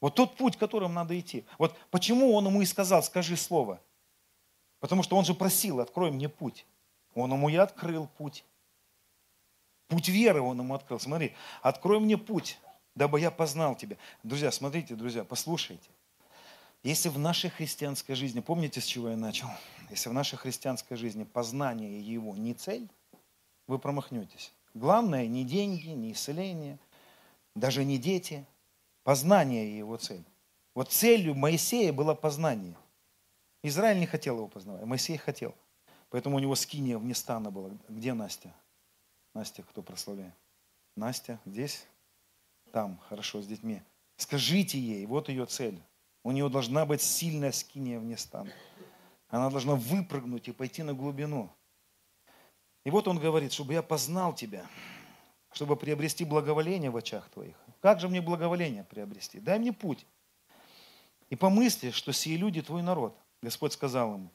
Вот тот путь, которым надо идти. Вот почему он ему и сказал, скажи слово. Потому что он же просил, открой мне путь. Он ему и открыл путь. Путь веры он ему открыл. Смотри, открой мне путь, дабы я познал тебя. Друзья, смотрите, друзья, послушайте. Если в нашей христианской жизни, помните, с чего я начал? Если в нашей христианской жизни познание его не цель, вы промахнетесь. Главное не деньги, не исцеление, даже не дети. Познание его цель. Вот целью Моисея было познание. Израиль не хотел его познавать, Моисей хотел. Поэтому у него скиния вне стана была. Где Настя? Настя, кто прославляет? Настя здесь? Там, хорошо, с детьми. Скажите ей, вот ее цель. У нее должна быть сильная скиния вне стана. Она должна выпрыгнуть и пойти на глубину. И вот он говорит, чтобы я познал тебя, чтобы приобрести благоволение в очах твоих. Как же мне благоволение приобрести? Дай мне путь. И помысли, что сие люди твой народ. Господь сказал ему,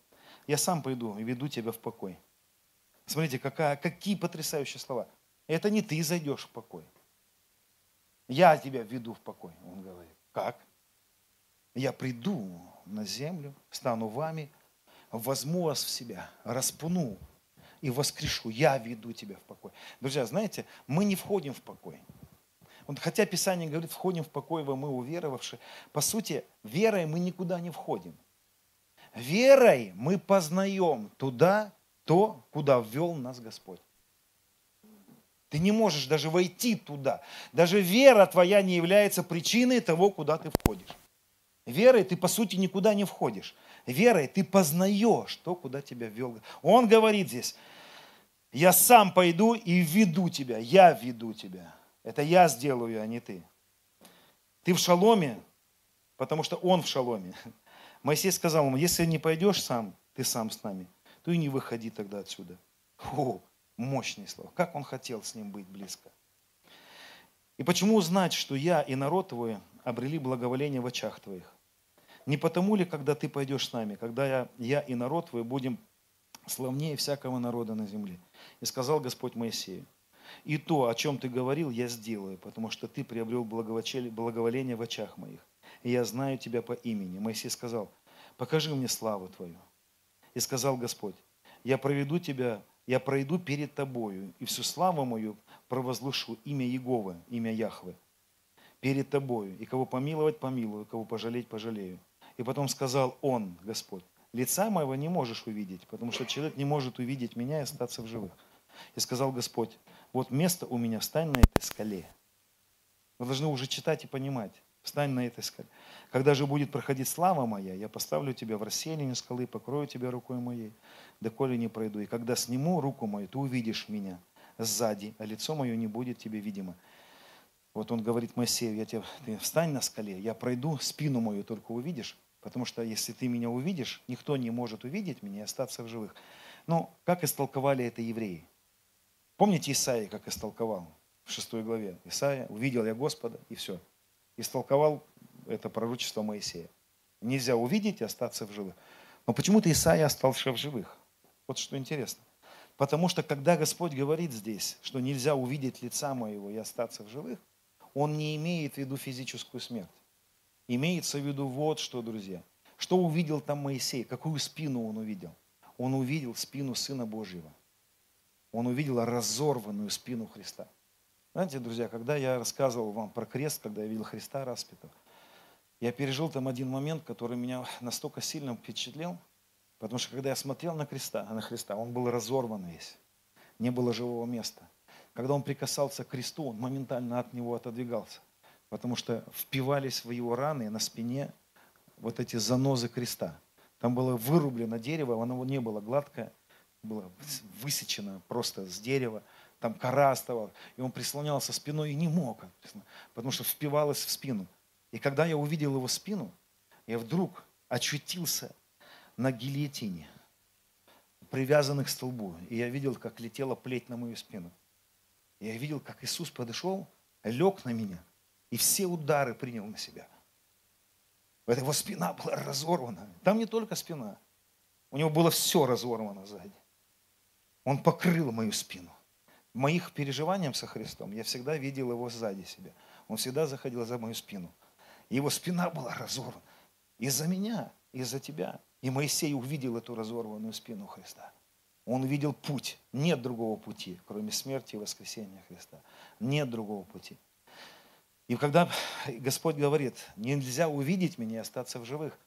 я сам пойду и веду тебя в покой. Смотрите, какая, какие потрясающие слова. Это не ты зайдешь в покой. Я тебя веду в покой, он говорит. Как? Я приду на землю, стану вами, возьму вас в себя, распну и воскрешу. Я веду тебя в покой. Друзья, знаете, мы не входим в покой. Хотя Писание говорит, входим в покой во мы уверовавшие, по сути, верой мы никуда не входим. Верой мы познаем туда, то, куда ввел нас Господь. Ты не можешь даже войти туда. Даже вера твоя не является причиной того, куда ты входишь. Верой ты, по сути, никуда не входишь. Верой ты познаешь то, куда тебя ввел. Он говорит здесь, я сам пойду и веду тебя, я веду тебя. Это я сделаю, а не ты. Ты в шаломе, потому что он в шаломе. (laughs) Моисей сказал ему, если не пойдешь сам, ты сам с нами, то и не выходи тогда отсюда. О, мощные слова. Как он хотел с ним быть близко. И почему узнать, что я и народ твой обрели благоволение в очах твоих? Не потому ли, когда ты пойдешь с нами, когда я, я и народ твой будем славнее всякого народа на земле? И сказал Господь Моисею, и то, о чем ты говорил, я сделаю, потому что ты приобрел благоволение в очах моих и я знаю тебя по имени. Моисей сказал, покажи мне славу твою. И сказал Господь, я проведу тебя, я пройду перед тобою, и всю славу мою провозглашу имя Егова, имя Яхвы, перед тобою, и кого помиловать, помилую, кого пожалеть, пожалею. И потом сказал он, Господь, лица моего не можешь увидеть, потому что человек не может увидеть меня и остаться в живых. И сказал Господь, вот место у меня, встань на этой скале. Вы должны уже читать и понимать. Встань на этой скале. Когда же будет проходить слава моя, я поставлю тебя в расселение скалы, покрою тебя рукой моей, доколе не пройду. И когда сниму руку мою, ты увидишь меня сзади, а лицо мое не будет тебе видимо. Вот он говорит Моисею, я тебе, ты встань на скале, я пройду, спину мою только увидишь, потому что если ты меня увидишь, никто не может увидеть меня и остаться в живых. Ну, как истолковали это евреи? Помните Исаия, как истолковал в шестой главе? Исаия, увидел я Господа, и все истолковал это пророчество Моисея. Нельзя увидеть и остаться в живых. Но почему-то Исаия остался в живых. Вот что интересно. Потому что когда Господь говорит здесь, что нельзя увидеть лица моего и остаться в живых, Он не имеет в виду физическую смерть. Имеется в виду вот что, друзья. Что увидел там Моисей? Какую спину он увидел? Он увидел спину Сына Божьего. Он увидел разорванную спину Христа. Знаете, друзья, когда я рассказывал вам про крест, когда я видел Христа распятого, я пережил там один момент, который меня настолько сильно впечатлил, потому что когда я смотрел на Христа, на Христа, он был разорван весь, не было живого места. Когда он прикасался к кресту, он моментально от него отодвигался, потому что впивались в его раны на спине вот эти занозы креста. Там было вырублено дерево, оно не было гладкое, было высечено просто с дерева там кора оставалась, и он прислонялся спиной и не мог, потому что впивалось в спину. И когда я увидел его спину, я вдруг очутился на гильотине, привязанных к столбу. И я видел, как летела плеть на мою спину. Я видел, как Иисус подошел, лег на меня и все удары принял на себя. Это его спина была разорвана. Там не только спина. У него было все разорвано сзади. Он покрыл мою спину моих переживаниях со Христом я всегда видел его сзади себя. Он всегда заходил за мою спину. Его спина была разорвана. Из-за меня, из-за тебя. И Моисей увидел эту разорванную спину Христа. Он увидел путь. Нет другого пути, кроме смерти и воскресения Христа. Нет другого пути. И когда Господь говорит, нельзя увидеть меня и остаться в живых.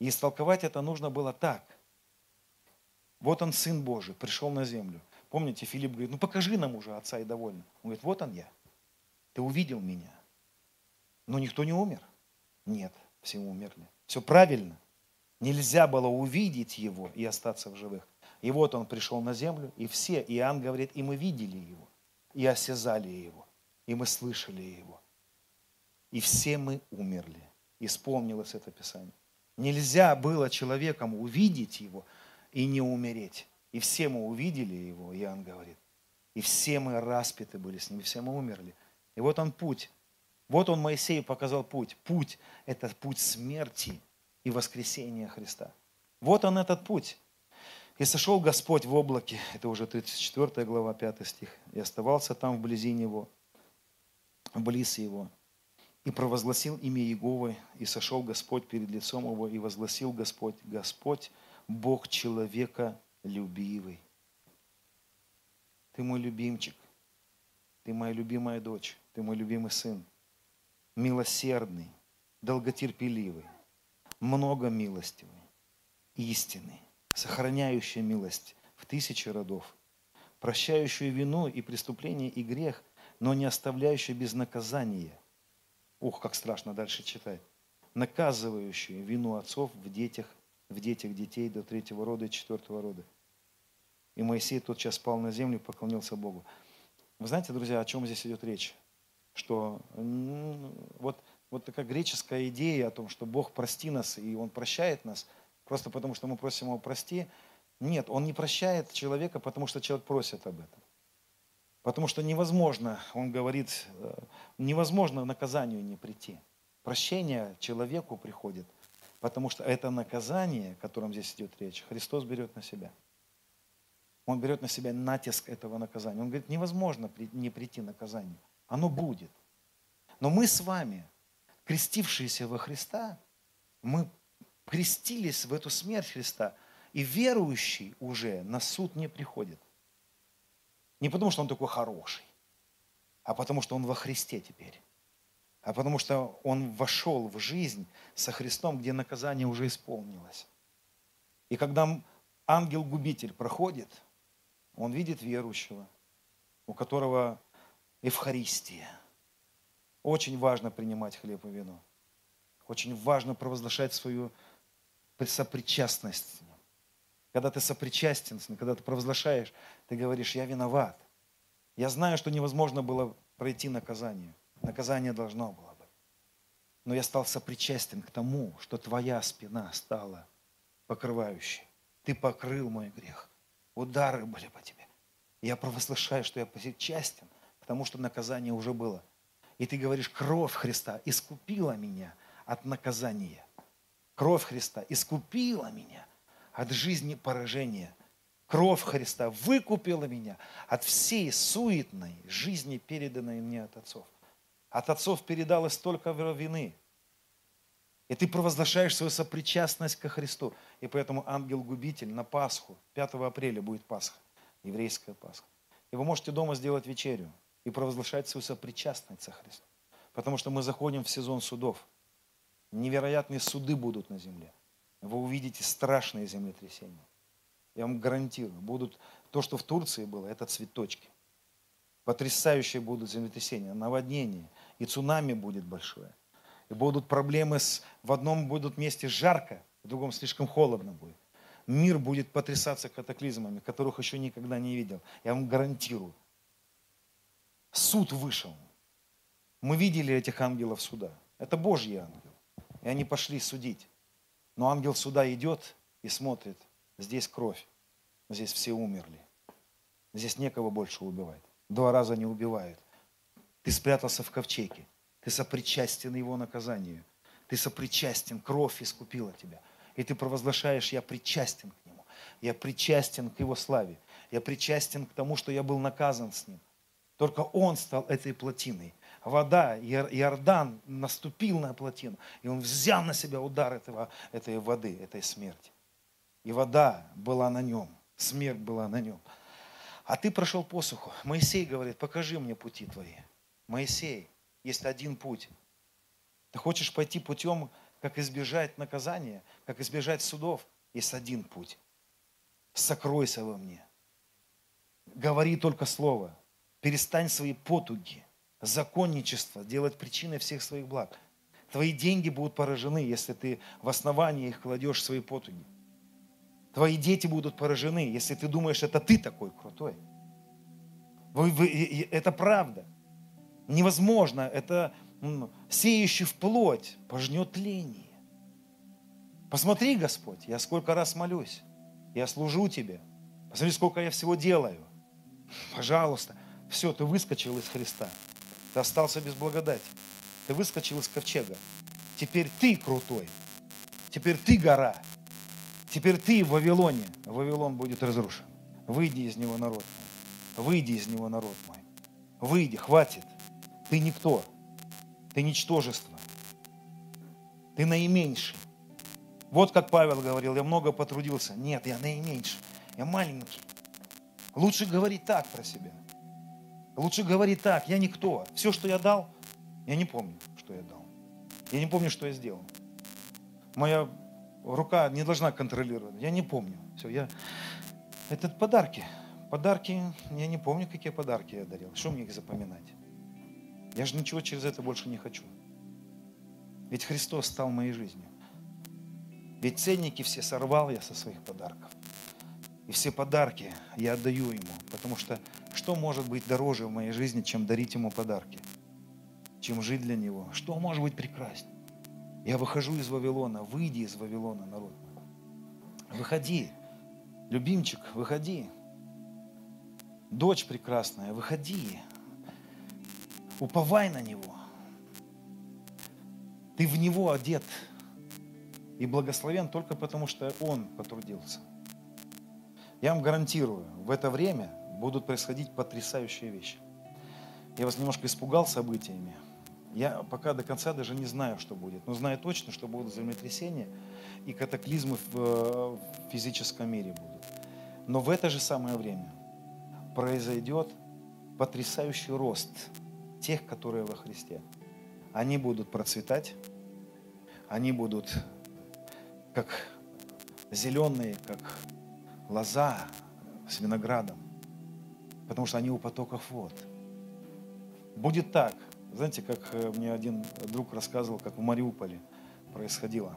И истолковать это нужно было так. Вот он, Сын Божий, пришел на землю – Помните, Филипп говорит, ну покажи нам уже отца и довольно. Он говорит, вот он я. Ты увидел меня. Но никто не умер. Нет, все умерли. Все правильно. Нельзя было увидеть его и остаться в живых. И вот он пришел на землю, и все, Иоанн говорит, и мы видели его. и осязали его, и мы слышали его. И все мы умерли. Исполнилось это Писание. Нельзя было человеком увидеть его и не умереть. И все мы увидели его, Иоанн говорит. И все мы распяты были с ним, и все мы умерли. И вот он путь. Вот он Моисею показал путь. Путь – это путь смерти и воскресения Христа. Вот он этот путь. И сошел Господь в облаке, это уже 34 глава, 5 стих, и оставался там вблизи Него, вблиз Его, и провозгласил имя Иеговы, и сошел Господь перед лицом Его, и возгласил Господь, Господь, Бог человека любивый. Ты мой любимчик, ты моя любимая дочь, ты мой любимый сын, милосердный, долготерпеливый, много милостивый, истинный, сохраняющий милость в тысячи родов, прощающий вину и преступление и грех, но не оставляющий без наказания. Ух, как страшно дальше читать. Наказывающий вину отцов в детях, в детях детей до третьего рода и четвертого рода. И Моисей тот час спал на землю и поклонился Богу. Вы знаете, друзья, о чем здесь идет речь? Что вот, вот такая греческая идея о том, что Бог прости нас, и Он прощает нас – Просто потому, что мы просим его прости. Нет, он не прощает человека, потому что человек просит об этом. Потому что невозможно, он говорит, э, невозможно наказанию не прийти. Прощение человеку приходит, потому что это наказание, о котором здесь идет речь, Христос берет на себя. Он берет на себя натиск этого наказания. Он говорит, невозможно не прийти наказанию. Оно будет. Но мы с вами, крестившиеся во Христа, мы крестились в эту смерть Христа, и верующий уже на суд не приходит. Не потому, что он такой хороший, а потому, что он во Христе теперь. А потому, что он вошел в жизнь со Христом, где наказание уже исполнилось. И когда ангел-губитель проходит, он видит верующего, у которого Евхаристия. Очень важно принимать хлеб и вино. Очень важно провозглашать свою сопричастность с Ним. Когда ты сопричастен с Ним, когда ты провозглашаешь, ты говоришь, я виноват. Я знаю, что невозможно было пройти наказание. Наказание должно было быть. Но я стал сопричастен к тому, что твоя спина стала покрывающей. Ты покрыл мой грех. Удары были по тебе. Я провозглашаю, что я причастен к тому, что наказание уже было. И ты говоришь, кровь Христа искупила меня от наказания. Кровь Христа искупила меня от жизни поражения. Кровь Христа выкупила меня от всей суетной жизни, переданной мне от отцов. От отцов передалось столько вины. И ты провозглашаешь свою сопричастность ко Христу. И поэтому ангел-губитель на Пасху, 5 апреля будет Пасха, еврейская Пасха. И вы можете дома сделать вечерю и провозглашать свою сопричастность со Христом. Потому что мы заходим в сезон судов – Невероятные суды будут на земле. Вы увидите страшные землетрясения. Я вам гарантирую, будут то, что в Турции было, это цветочки. Потрясающие будут землетрясения, наводнения, и цунами будет большое. И будут проблемы с... В одном будут месте жарко, в другом слишком холодно будет. Мир будет потрясаться катаклизмами, которых еще никогда не видел. Я вам гарантирую. Суд вышел. Мы видели этих ангелов суда. Это Божьи ангелы. И они пошли судить. Но ангел суда идет и смотрит. Здесь кровь. Здесь все умерли. Здесь некого больше убивать. Два раза не убивают. Ты спрятался в ковчеге. Ты сопричастен его наказанию. Ты сопричастен. Кровь искупила тебя. И ты провозглашаешь, я причастен к нему. Я причастен к его славе. Я причастен к тому, что я был наказан с ним. Только он стал этой плотиной вода, Иордан наступил на плотину, и он взял на себя удар этого, этой воды, этой смерти. И вода была на нем, смерть была на нем. А ты прошел посуху. Моисей говорит, покажи мне пути твои. Моисей, есть один путь. Ты хочешь пойти путем, как избежать наказания, как избежать судов? Есть один путь. Сокройся во мне. Говори только слово. Перестань свои потуги законничество, делать причиной всех своих благ. Твои деньги будут поражены, если ты в основании их кладешь свои потуги. Твои дети будут поражены, если ты думаешь, это ты такой крутой. Вы, вы, это правда. Невозможно. Это сеющий в плоть пожнет тление. Посмотри, Господь, я сколько раз молюсь. Я служу Тебе. Посмотри, сколько я всего делаю. Пожалуйста. Все, ты выскочил из Христа. Ты остался без благодати. Ты выскочил из ковчега. Теперь ты крутой. Теперь ты гора. Теперь ты в Вавилоне. Вавилон будет разрушен. Выйди из него, народ мой. Выйди из него, народ мой. Выйди, хватит. Ты никто. Ты ничтожество. Ты наименьший. Вот как Павел говорил, я много потрудился. Нет, я наименьший. Я маленький. Лучше говорить так про себя. Лучше говорить так, я никто. Все, что я дал, я не помню, что я дал. Я не помню, что я сделал. Моя рука не должна контролировать. Я не помню. Все, я... Это подарки. Подарки, я не помню, какие подарки я дарил. Что мне их запоминать? Я же ничего через это больше не хочу. Ведь Христос стал моей жизнью. Ведь ценники все сорвал я со своих подарков. И все подарки я отдаю Ему. Потому что что может быть дороже в моей жизни, чем дарить Ему подарки? Чем жить для Него? Что может быть прекраснее? Я выхожу из Вавилона. Выйди из Вавилона, народ. Выходи. Любимчик, выходи. Дочь прекрасная, выходи. Уповай на Него. Ты в Него одет и благословен только потому, что Он потрудился. Я вам гарантирую, в это время будут происходить потрясающие вещи. Я вас немножко испугал событиями. Я пока до конца даже не знаю, что будет, но знаю точно, что будут землетрясения и катаклизмы в физическом мире будут. Но в это же самое время произойдет потрясающий рост тех, которые во Христе. Они будут процветать, они будут как зеленые, как лоза с виноградом, потому что они у потоков вод. Будет так. Знаете, как э, мне один друг рассказывал, как в Мариуполе происходило.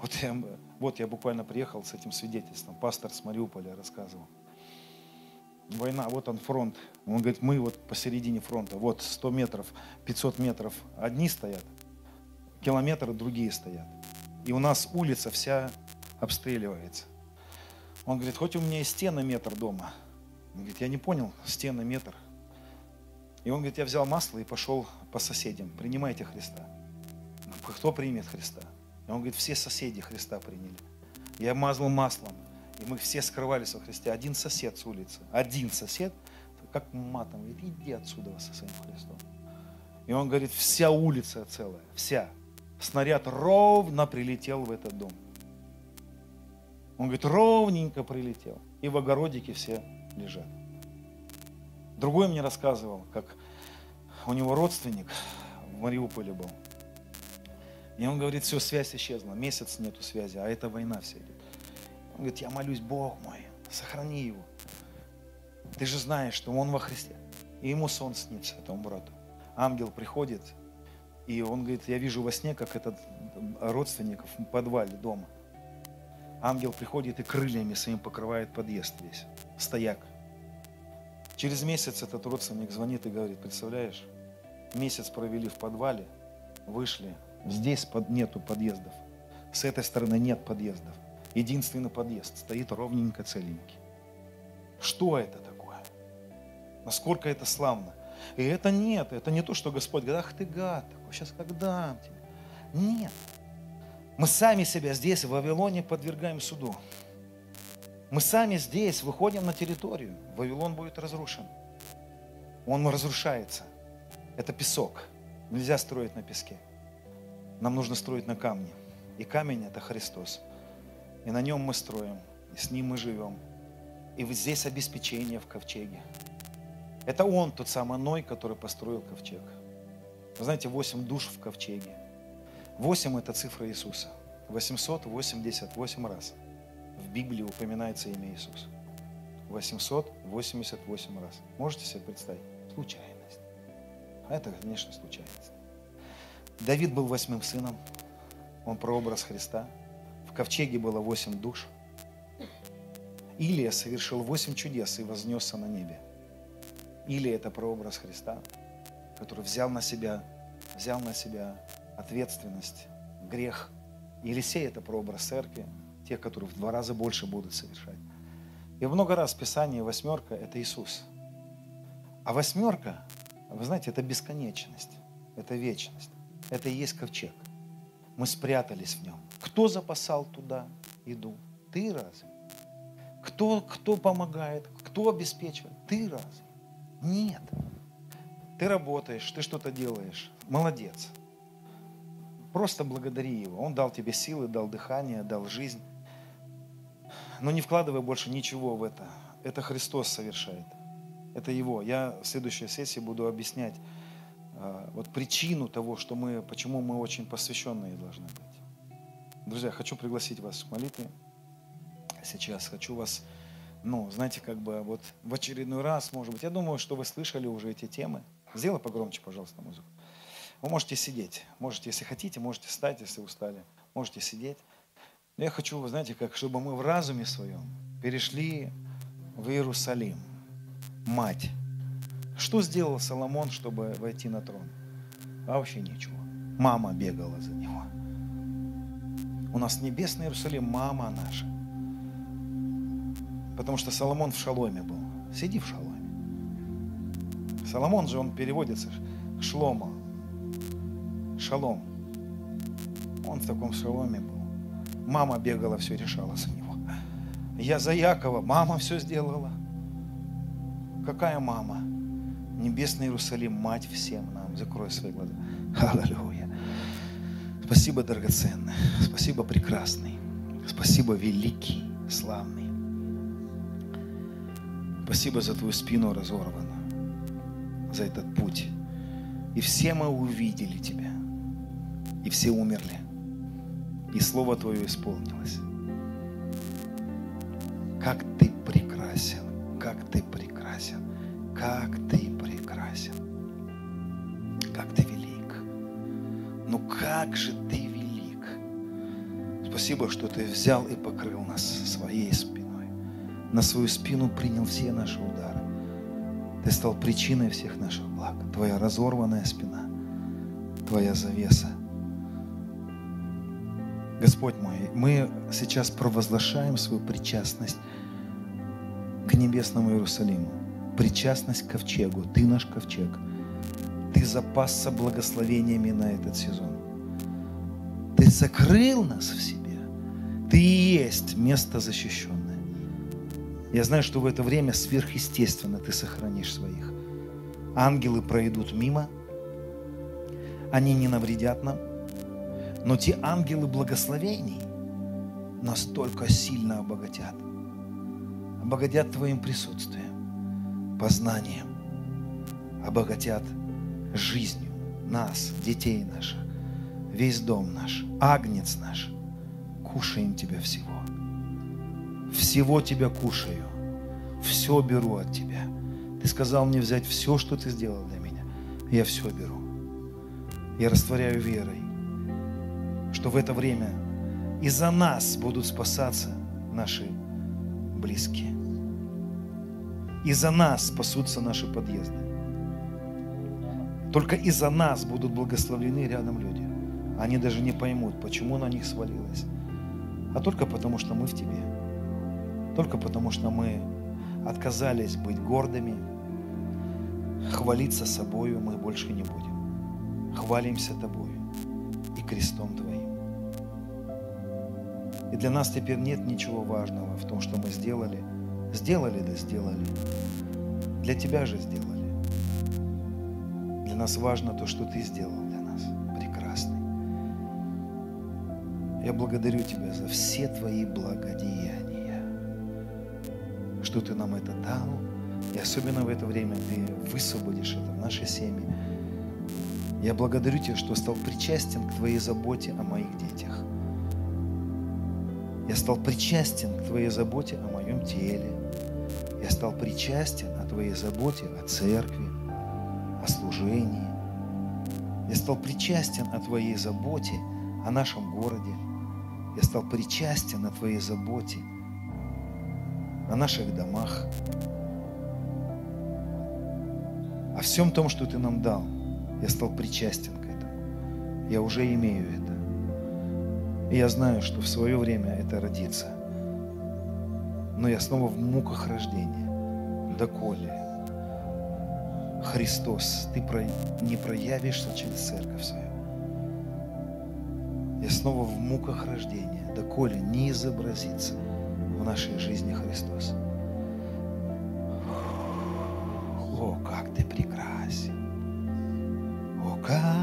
Вот я, вот я буквально приехал с этим свидетельством. Пастор с Мариуполя рассказывал война, вот он фронт. Он говорит, мы вот посередине фронта, вот 100 метров, 500 метров одни стоят, километр другие стоят. И у нас улица вся обстреливается. Он говорит, хоть у меня и стены метр дома. Он говорит, я не понял, стены метр. И он говорит, я взял масло и пошел по соседям, принимайте Христа. Кто примет Христа? И он говорит, все соседи Христа приняли. Я мазал маслом, и мы все скрывались во Христе. Один сосед с улицы, один сосед, как матом, говорит, иди отсюда со своим Христом. И он говорит, вся улица целая, вся. Снаряд ровно прилетел в этот дом. Он говорит, ровненько прилетел. И в огородике все лежат. Другой мне рассказывал, как у него родственник в Мариуполе был. И он говорит, все, связь исчезла, месяц нету связи, а это война вся идет. Он говорит, я молюсь, Бог мой, сохрани его. Ты же знаешь, что он во Христе. И ему сон снится, этому брату. Ангел приходит, и он говорит, я вижу во сне, как этот родственник в подвале дома. Ангел приходит и крыльями своим покрывает подъезд весь, стояк. Через месяц этот родственник звонит и говорит, представляешь, месяц провели в подвале, вышли, здесь нету подъездов, с этой стороны нет подъездов единственный подъезд, стоит ровненько целенький. Что это такое? Насколько это славно? И это нет, это не то, что Господь говорит, ах ты гад такой, сейчас как дам тебе. Нет. Мы сами себя здесь, в Вавилоне, подвергаем суду. Мы сами здесь выходим на территорию. Вавилон будет разрушен. Он разрушается. Это песок. Нельзя строить на песке. Нам нужно строить на камне. И камень – это Христос. И на нем мы строим, и с ним мы живем. И вот здесь обеспечение в ковчеге. Это он, тот самый Ной, который построил ковчег. Вы знаете, 8 душ в ковчеге. 8 – это цифра Иисуса. 888 раз в Библии упоминается имя Иисуса. 888 раз. Можете себе представить? Случайность. А это, конечно, случайность. Давид был восьмым сыном. Он прообраз Христа – в ковчеге было восемь душ. Илия совершил восемь чудес и вознесся на небе. Или это прообраз Христа, который взял на себя, взял на себя ответственность, грех. Елисей – это прообраз церкви, тех, которые в два раза больше будут совершать. И много раз в Писании восьмерка – это Иисус. А восьмерка, вы знаете, это бесконечность, это вечность. Это и есть ковчег. Мы спрятались в нем. Кто запасал туда еду? Ты разве? Кто, кто помогает? Кто обеспечивает? Ты разве? Нет. Ты работаешь, ты что-то делаешь. Молодец. Просто благодари Его. Он дал тебе силы, дал дыхание, дал жизнь. Но не вкладывай больше ничего в это. Это Христос совершает. Это Его. Я в следующей сессии буду объяснять э, вот причину того, что мы, почему мы очень посвященные должны быть. Друзья, хочу пригласить вас к молитве. Сейчас хочу вас, ну, знаете, как бы вот в очередной раз, может быть, я думаю, что вы слышали уже эти темы. Сделай погромче, пожалуйста, музыку. Вы можете сидеть, можете, если хотите, можете встать, если устали, можете сидеть. Я хочу, вы знаете, как, чтобы мы в разуме своем перешли в Иерусалим, мать. Что сделал Соломон, чтобы войти на трон? А вообще ничего. Мама бегала за него. У нас небесный Иерусалим, мама наша. Потому что Соломон в шаломе был. Сиди в шаломе. Соломон же, он переводится Шлома, шалом. Он в таком шаломе был. Мама бегала, все решала за него. Я за Якова, мама все сделала. Какая мама? Небесный Иерусалим, мать всем нам. Закрой свои глаза. Аллилуйя. Спасибо, драгоценный. Спасибо, прекрасный. Спасибо, великий, славный. Спасибо за твою спину разорванную, за этот путь. И все мы увидели Тебя и все умерли. И Слово Твое исполнилось. Как Ты прекрасен, как Ты прекрасен, как Ты прекрасен, как Ты велик. Ну как же Ты велик. Спасибо, что Ты взял и покрыл нас своей спиной. На свою спину принял все наши удары. Ты стал причиной всех наших благ. Твоя разорванная спина, Твоя завеса – Господь мой, мы сейчас провозглашаем свою причастность к небесному Иерусалиму, причастность к ковчегу. Ты наш ковчег. Ты запасся благословениями на этот сезон. Ты закрыл нас в себе. Ты и есть место защищенное. Я знаю, что в это время сверхъестественно ты сохранишь своих. Ангелы пройдут мимо, они не навредят нам – но те ангелы благословений настолько сильно обогатят. Обогатят Твоим присутствием, познанием, обогатят жизнью нас, детей наших, весь дом наш, агнец наш. Кушаем Тебя всего. Всего Тебя кушаю. Все беру от Тебя. Ты сказал мне взять все, что Ты сделал для меня. Я все беру. Я растворяю верой что в это время из-за нас будут спасаться наши близкие. Из-за нас спасутся наши подъезды. Только из-за нас будут благословлены рядом люди. Они даже не поймут, почему на них свалилось. А только потому, что мы в Тебе. Только потому, что мы отказались быть гордыми. Хвалиться собою мы больше не будем. Хвалимся Тобою и крестом Твоим. И для нас теперь нет ничего важного в том, что мы сделали. Сделали, да сделали. Для Тебя же сделали. Для нас важно то, что Ты сделал для нас. Прекрасный. Я благодарю Тебя за все Твои благодеяния, что Ты нам это дал. И особенно в это время Ты высвободишь это в нашей семье. Я благодарю Тебя, что стал причастен к Твоей заботе о моих детях. Я стал причастен к Твоей заботе о моем теле. Я стал причастен о Твоей заботе о церкви, о служении. Я стал причастен о Твоей заботе о нашем городе. Я стал причастен о Твоей заботе о наших домах. о всем том, что Ты нам дал, я стал причастен к этому. Я уже имею это. И я знаю, что в свое время это родится. Но я снова в муках рождения. Доколе Христос, Ты не проявишься через церковь свою. Я снова в муках рождения, доколе не изобразится в нашей жизни Христос. О, как ты прекрасен! О, как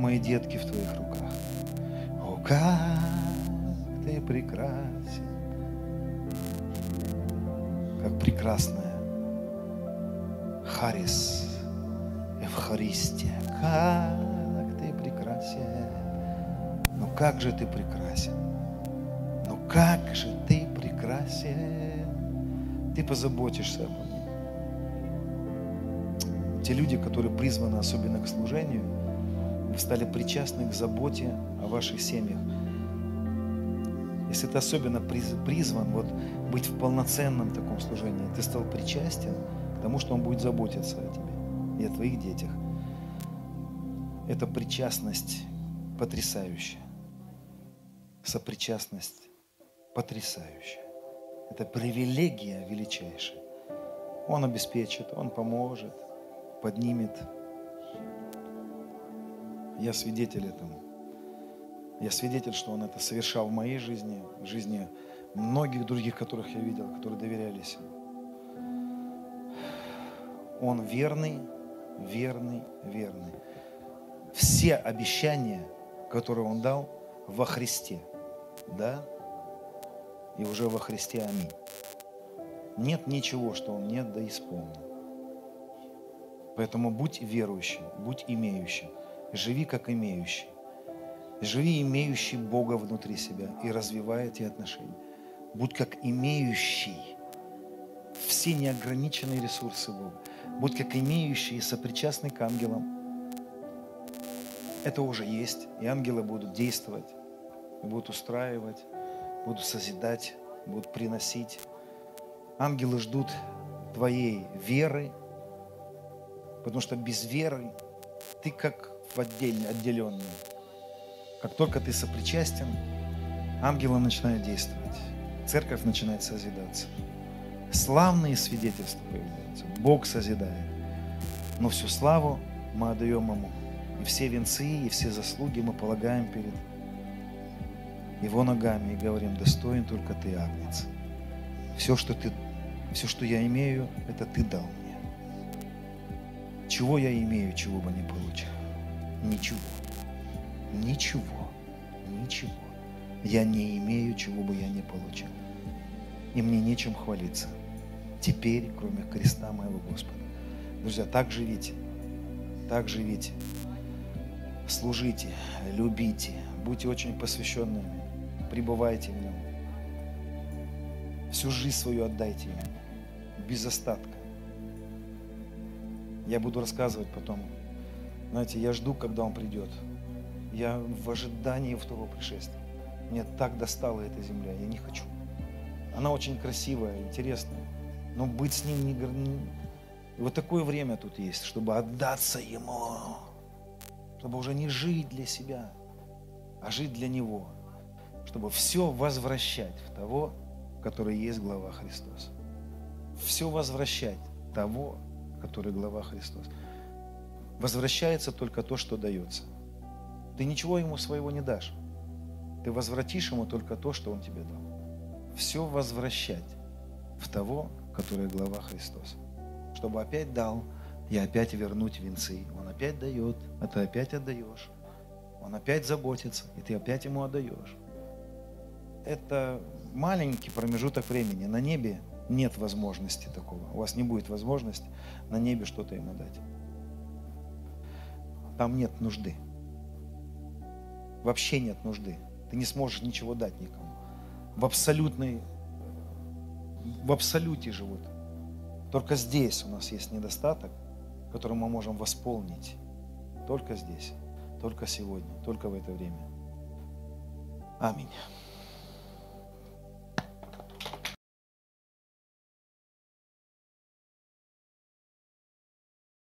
Мои детки в твоих руках. О, как ты прекрасен! Как прекрасная Харис, Евхаристия. Как ты прекрасен! Ну как же ты прекрасен! Ну как же ты прекрасен! Ты позаботишься обо мне. Те люди, которые призваны особенно к служению, вы стали причастны к заботе о ваших семьях. Если ты особенно призван вот, быть в полноценном таком служении, ты стал причастен к тому, что Он будет заботиться о тебе и о твоих детях. Это причастность потрясающая. Сопричастность потрясающая. Это привилегия величайшая. Он обеспечит, Он поможет, поднимет. Я свидетель этому. Я свидетель, что Он это совершал в моей жизни, в жизни многих других, которых я видел, которые доверялись Ему. Он верный, верный, верный. Все обещания, которые Он дал во Христе, да, и уже во Христе. Аминь. Нет ничего, что Он не доисполнил. Поэтому будь верующим, будь имеющим. Живи как имеющий. Живи имеющий Бога внутри себя и развивай эти отношения. Будь как имеющий все неограниченные ресурсы Бога. Будь как имеющий и сопричастный к ангелам. Это уже есть, и ангелы будут действовать, будут устраивать, будут созидать, будут приносить. Ангелы ждут твоей веры, потому что без веры ты как в отдельно, отделенный. Как только ты сопричастен, ангелы начинают действовать, церковь начинает созидаться. Славные свидетельства появляются, Бог созидает. Но всю славу мы отдаем Ему. И все венцы, и все заслуги мы полагаем перед его ногами и говорим, достоин только ты, Агнец. Все, что ты, все, что я имею, это ты дал мне. Чего я имею, чего бы не получил? Ничего. Ничего. Ничего. Я не имею, чего бы я не получил. И мне нечем хвалиться. Теперь, кроме креста моего Господа. Друзья, так живите. Так живите. Служите, любите, будьте очень посвященными пребывайте в нем. Всю жизнь свою отдайте ему, без остатка. Я буду рассказывать потом. Знаете, я жду, когда он придет. Я в ожидании второго пришествия. Мне так достала эта земля, я не хочу. Она очень красивая, интересная, но быть с ним не... Вот такое время тут есть, чтобы отдаться ему, чтобы уже не жить для себя, а жить для него – чтобы все возвращать в того, который есть глава Христос. Все возвращать того, который глава Христос. Возвращается только то, что дается. Ты ничего ему своего не дашь. Ты возвратишь ему только то, что он тебе дал. Все возвращать в того, который глава Христос. Чтобы опять дал, и опять вернуть венцы. Он опять дает, а ты опять отдаешь. Он опять заботится, и ты опять ему отдаешь это маленький промежуток времени. На небе нет возможности такого. У вас не будет возможности на небе что-то ему дать. Там нет нужды. Вообще нет нужды. Ты не сможешь ничего дать никому. В абсолютной, в абсолюте живут. Только здесь у нас есть недостаток, который мы можем восполнить. Только здесь, только сегодня, только в это время. Аминь.